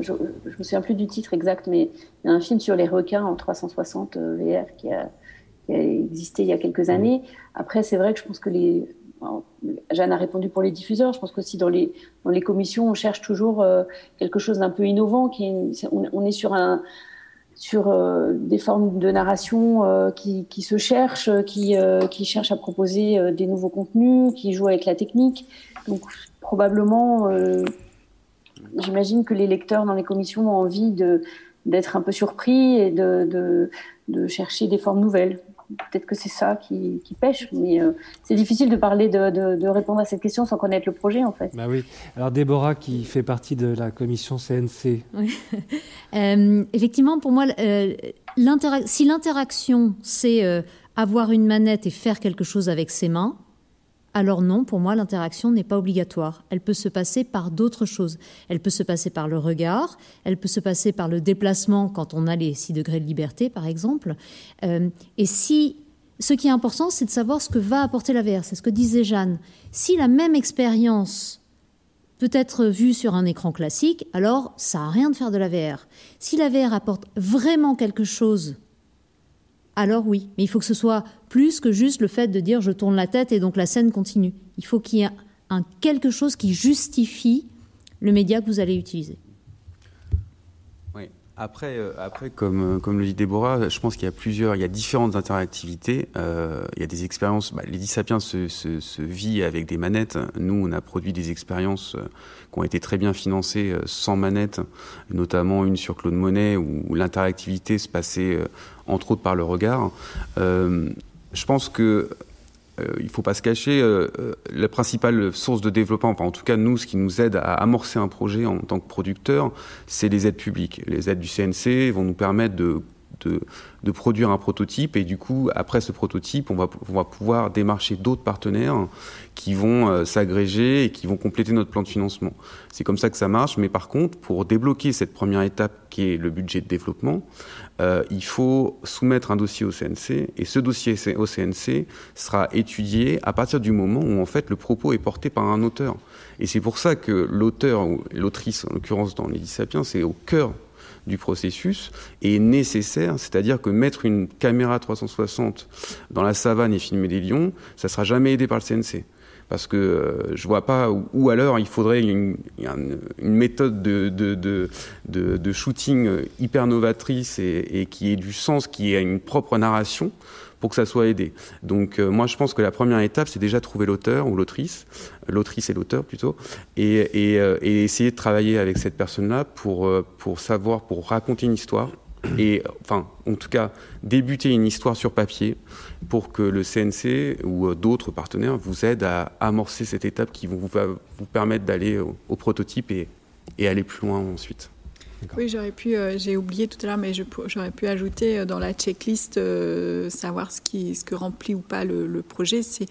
je ne me souviens plus du titre exact, mais il y a un film sur les requins en 360 VR qui a, qui a existé il y a quelques années. Après, c'est vrai que je pense que les, Jeanne a répondu pour les diffuseurs. Je pense qu'aussi dans les, dans les commissions, on cherche toujours euh, quelque chose d'un peu innovant. Qui est, on, on, est sur, un, sur euh, des formes de narration euh, qui, qui, se cherchent, qui, qui cherchent à proposer des nouveaux contenus, qui jouent avec la technique. Donc probablement, euh, j'imagine que les lecteurs dans les commissions ont envie d'être un peu surpris et de, de, de chercher des formes nouvelles peut-être que c'est ça qui, qui, pêche, mais euh, c'est difficile de parler, de, de, de, répondre à cette question sans connaître le projet, en fait. Bah oui. Alors Déborah, qui fait partie de la commission CNC. Oui. euh, effectivement, pour moi, euh, si l'interaction, c'est euh, avoir une manette et faire quelque chose avec ses mains, alors non, pour moi, l'interaction n'est pas obligatoire. Elle peut se passer par d'autres choses. Elle peut se passer par le regard, elle peut se passer par le déplacement quand on a les 6 degrés de liberté, par exemple. Euh, et si ce qui est important, c'est de savoir ce que va apporter la VR. C'est ce que disait Jeanne. Si la même expérience peut être vue sur un écran classique, alors ça n'a rien de faire de la VR. Si la VR apporte vraiment quelque chose alors oui, mais il faut que ce soit plus que juste le fait de dire je tourne la tête et donc la scène continue. Il faut qu'il y ait un quelque chose qui justifie le média que vous allez utiliser. Après, euh, après comme, euh, comme le dit Déborah, je pense qu'il y a plusieurs, il y a différentes interactivités. Euh, il y a des expériences. Bah, Lady Sapiens se, se, se, vit avec des manettes. Nous, on a produit des expériences qui ont été très bien financées sans manettes, notamment une sur Claude Monet où, l'interactivité se passait entre autres par le regard. je pense que euh, il ne faut pas se cacher, euh, euh, la principale source de développement, enfin en tout cas nous, ce qui nous aide à amorcer un projet en tant que producteur, c'est les aides publiques. Les aides du CNC vont nous permettre de produire un prototype et du coup après ce prototype on va, pouvoir démarcher d'autres partenaires qui vont s'agréger et qui vont compléter notre plan de financement. C'est comme ça que ça marche, mais par contre pour débloquer cette première étape qui est le budget de développement, euh, il faut soumettre un dossier au CNC et ce dossier au CNC sera étudié à partir du moment où en fait le propos est porté par un auteur. Et c'est pour ça que l'auteur ou l'autrice, en l'occurrence dans les Sapiens, c'est au cœur du processus est nécessaire, c'est-à-dire que mettre une caméra 360 dans la savane et filmer des lions, ça sera jamais aidé par le CNC parce que euh, je vois pas où, alors il faudrait une, méthode de, shooting hyper novatrice et, qui ait du sens, qui ait une propre narration pour que ça soit aidé. Donc euh, moi je pense que la première étape c'est déjà trouver l'auteur ou l'autrice, l'autrice et l'auteur plutôt, et, euh, essayer de travailler avec cette personne-là euh, pour savoir, pour raconter une histoire et enfin en tout cas débuter une histoire sur papier pour que le CNC ou d'autres partenaires vous aident à amorcer cette étape qui vont vous, vous permettre d'aller au, au, prototype et, et aller plus loin ensuite. Oui, j'aurais pu, euh, j'ai oublié tout à l'heure, mais j'aurais pu ajouter euh, dans la checklist euh, savoir ce, qui, ce que remplit ou pas le, le projet, c'est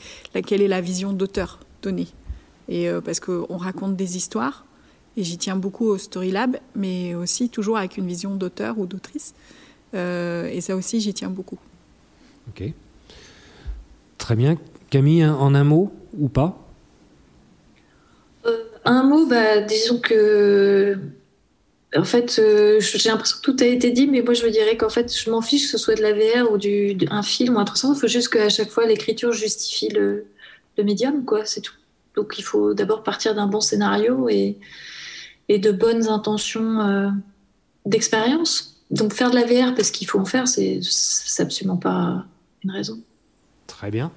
quelle est la vision d'auteur donnée. Et parce qu'on raconte des histoires, et j'y tiens beaucoup au Story Lab, mais aussi toujours avec une vision d'auteur ou d'autrice. et ça aussi, j'y tiens beaucoup. Ok. Très bien. Camille, en un mot ou pas? Un mot, bah, disons que en fait, euh, j'ai l'impression que tout a été dit, mais moi je me dirais qu'en fait, je m'en fiche que ce soit de la VR ou du, un film ou un truc. Il faut juste qu'à chaque fois, l'écriture justifie le, le médium, quoi, c'est tout. Donc il faut d'abord partir d'un bon scénario et, et de bonnes intentions euh, d'expérience. Donc faire de la VR parce qu'il faut en faire, c'est absolument pas une raison. Très bien.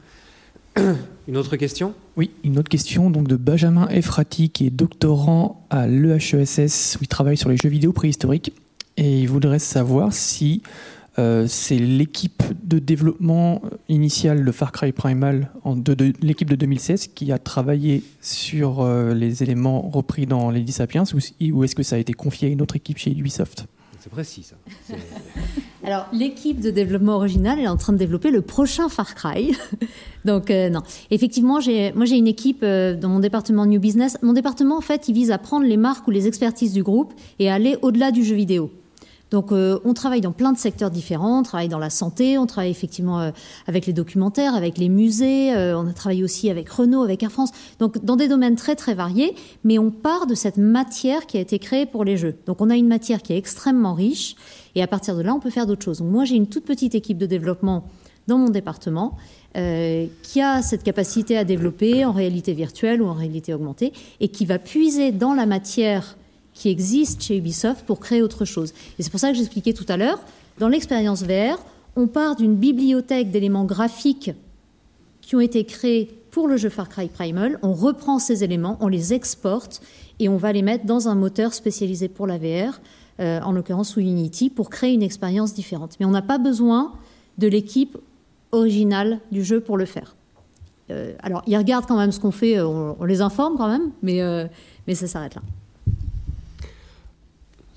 Une autre question? Oui, une autre question donc de Benjamin Efrati, qui est doctorant à l'EHESS, où il travaille sur les jeux vidéo préhistoriques. Et il voudrait savoir si euh, c'est l'équipe de développement initial de Far Cry Primal, de, de, l'équipe de 2016, qui a travaillé sur euh, les éléments repris dans Lady Sapiens, ou, ou est-ce que ça a été confié à une autre équipe chez Ubisoft? C'est précis ça. Alors, l'équipe de développement original est en train de développer le prochain Far Cry. Donc, euh, non. Effectivement, moi, j'ai une équipe euh, dans mon département New Business. Mon département, en fait, il vise à prendre les marques ou les expertises du groupe et à aller au-delà du jeu vidéo. Donc euh, on travaille dans plein de secteurs différents, on travaille dans la santé, on travaille effectivement euh, avec les documentaires, avec les musées, euh, on a travaillé aussi avec Renault, avec Air France, donc dans des domaines très très variés, mais on part de cette matière qui a été créée pour les jeux. Donc on a une matière qui est extrêmement riche et à partir de là on peut faire d'autres choses. Donc moi j'ai une toute petite équipe de développement dans mon département euh, qui a cette capacité à développer en réalité virtuelle ou en réalité augmentée et qui va puiser dans la matière qui existe chez Ubisoft pour créer autre chose. Et c'est pour ça que j'expliquais tout à l'heure, dans l'expérience VR, on part d'une bibliothèque d'éléments graphiques qui ont été créés pour le jeu Far Cry Primal, on reprend ces éléments, on les exporte et on va les mettre dans un moteur spécialisé pour la VR, euh, en l'occurrence sous Unity, pour créer une expérience différente. Mais on n'a pas besoin de l'équipe originale du jeu pour le faire. Euh, alors, ils regardent quand même ce qu'on fait, on, on, les informe quand même, euh, mais ça s'arrête là.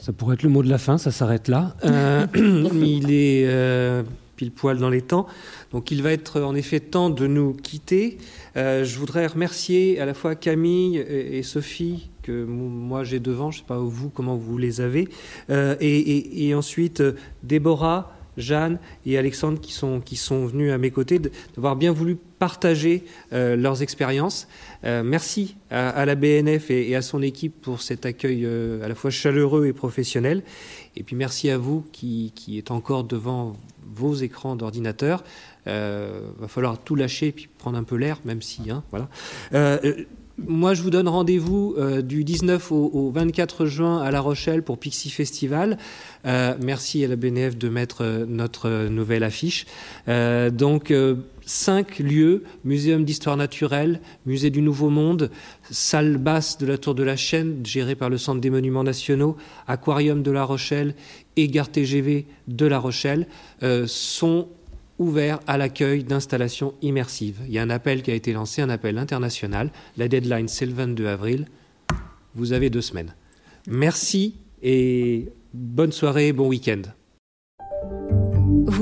Ça pourrait être le mot de la fin, ça s'arrête là. Euh, il est euh, pile poil dans les temps. Donc il va être en effet temps de nous quitter. Euh, je voudrais remercier à la fois Camille et, et Sophie, que moi j'ai devant, je ne sais pas vous comment vous les avez, et, et, et, ensuite Déborah, Jeanne et Alexandre qui sont, qui sont venus à mes côtés, d'avoir bien voulu partager euh, leurs expériences. Euh, merci à, la BNF et, à son équipe pour cet accueil euh, à la fois chaleureux et professionnel. Et puis merci à vous qui, qui êtes encore devant vos écrans d'ordinateur. Euh, va falloir tout lâcher et puis prendre un peu l'air, même si, hein, voilà. Moi, je vous donne rendez-vous du 19 au, 24 juin à La Rochelle pour Pixie Festival. Merci à la BNF de mettre notre nouvelle affiche. donc, cinq lieux muséum d'histoire naturelle, musée du Nouveau Monde, salle basse de la Tour de la Chaîne, gérée par le Centre des Monuments Nationaux, aquarium de La Rochelle et gare TGV de La Rochelle sont ouvert à l'accueil d'installations immersives. Il y a un appel qui a été lancé, un appel international. La deadline, c'est le 22 avril. Vous avez deux semaines. Merci et bonne soirée, bon week-end.